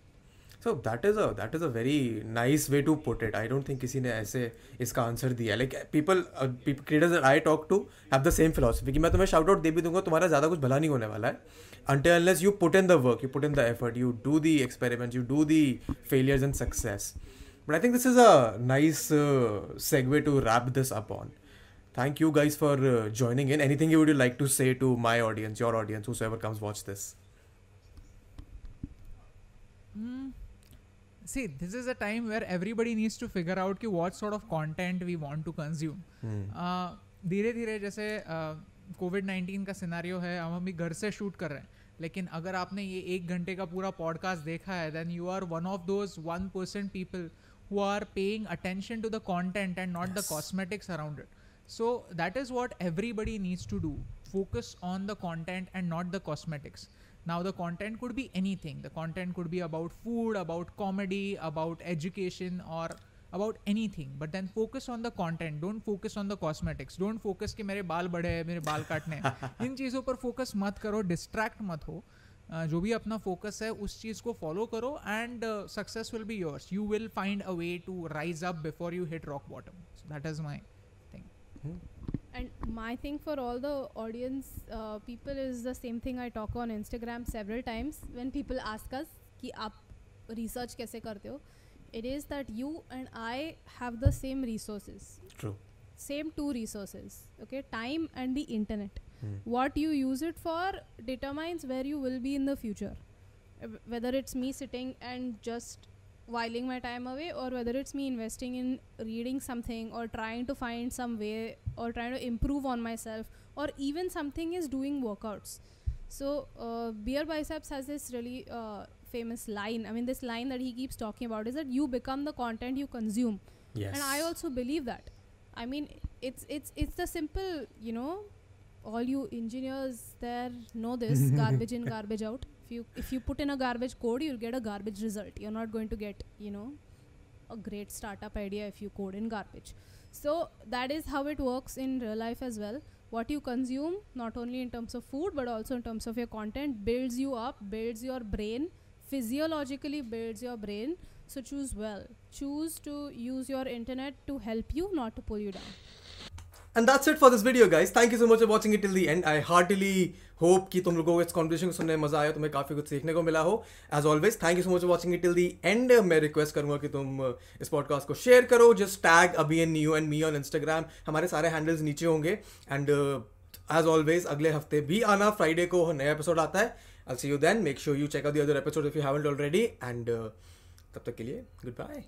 so that is a that is a very nice way to put it I don't think किसी ने ऐसे इसका आंसर दिया। Like people creators I talk to have the same philosophy कि मैं तुम्हें shout out दे भी दूँगा तुम्हारा ज़्यादा कुछ भला नहीं होने वाला है। Until unless you put in the work you put in the effort you do the experiments you do the failures and success but i think this is a nice uh, segue to wrap this up on thank you guys for uh, joining in anything you would like to say to my audience your audience whosoever comes watch this see this is a time where everybody needs to figure out कि what sort of content we want to consume uh, धीरे धीरे जैसे Covid uh, nineteen का scenario है हम अभी घर से शूट कर रहे हैं लेकिन अगर आपने ये एक घंटे का पूरा पॉडकास्ट देखा है then you are one of those one percent people who are paying attention to the content and not the Yes. cosmetics around it so that is what everybody needs to do focus on the content and not the cosmetics now the content could be anything the content could be about food about comedy about education or about anything but then focus on the content don't focus on the cosmetics don't focus कि मेरे बाल बड़े हैं मेरे बाल काटने हैं इन चीज़ों पर फोकस मत करो डिस्ट्रैक्ट मत हो Uh, जो भी अपना फोकस है उस चीज़ को फॉलो करो and success will be yours you will find a way to rise up before you hit rock bottom that is my thing and my think for all the audience people is the same thing I talk on Instagram several times when people asks कि आप research कैसे करते हो? It is that you and I have the same resources same to resources okay time and the internet Hmm. what you use it for determines where you will be in the future. Uh, whether it's me sitting and just whiling my time away or whether it's me investing in reading something or trying to find some way or trying to improve on myself or even something is doing workouts. So uh, beer biceps has this really uh, famous line. I mean this line that he keeps talking about is that you become the content you consume. Yes. And i also believe that. I mean it's it's it's the simple you know all you engineers there know this garbage in garbage out. If you if you put in a garbage code you'll get a garbage result. You're not going to get you know a great startup idea if you code in garbage. So that is how it works in real life as well. What you consume not only in terms of food but also in terms of your content builds you up builds your brain physiologically builds your brain. So choose well. Choose to use your internet to help you not to pull you down And that's it for this video, guys. Thank you so much for watching it till the end. I heartily hope कि तुम लोगों को इस conversation को सुनने में मज़ा आया तुम्हें काफ़ी कुछ सीखने को मिला हो as always thank you so much for watching it till the end मैं रिक्वेस्ट करूँगा कि तुम इस पॉडकास्ट को शेयर करो just tag Abhi and Niyu and me on Instagram हमारे सारे हैंडल्स नीचे होंगे एंड एज ऑलवेज अगले हफ़्ते भी आना फ्राइडे को नया एपिसोड आता है see you then. Make sure you check out the other episodes if you haven't already. And uh, तब तक के लिए goodbye.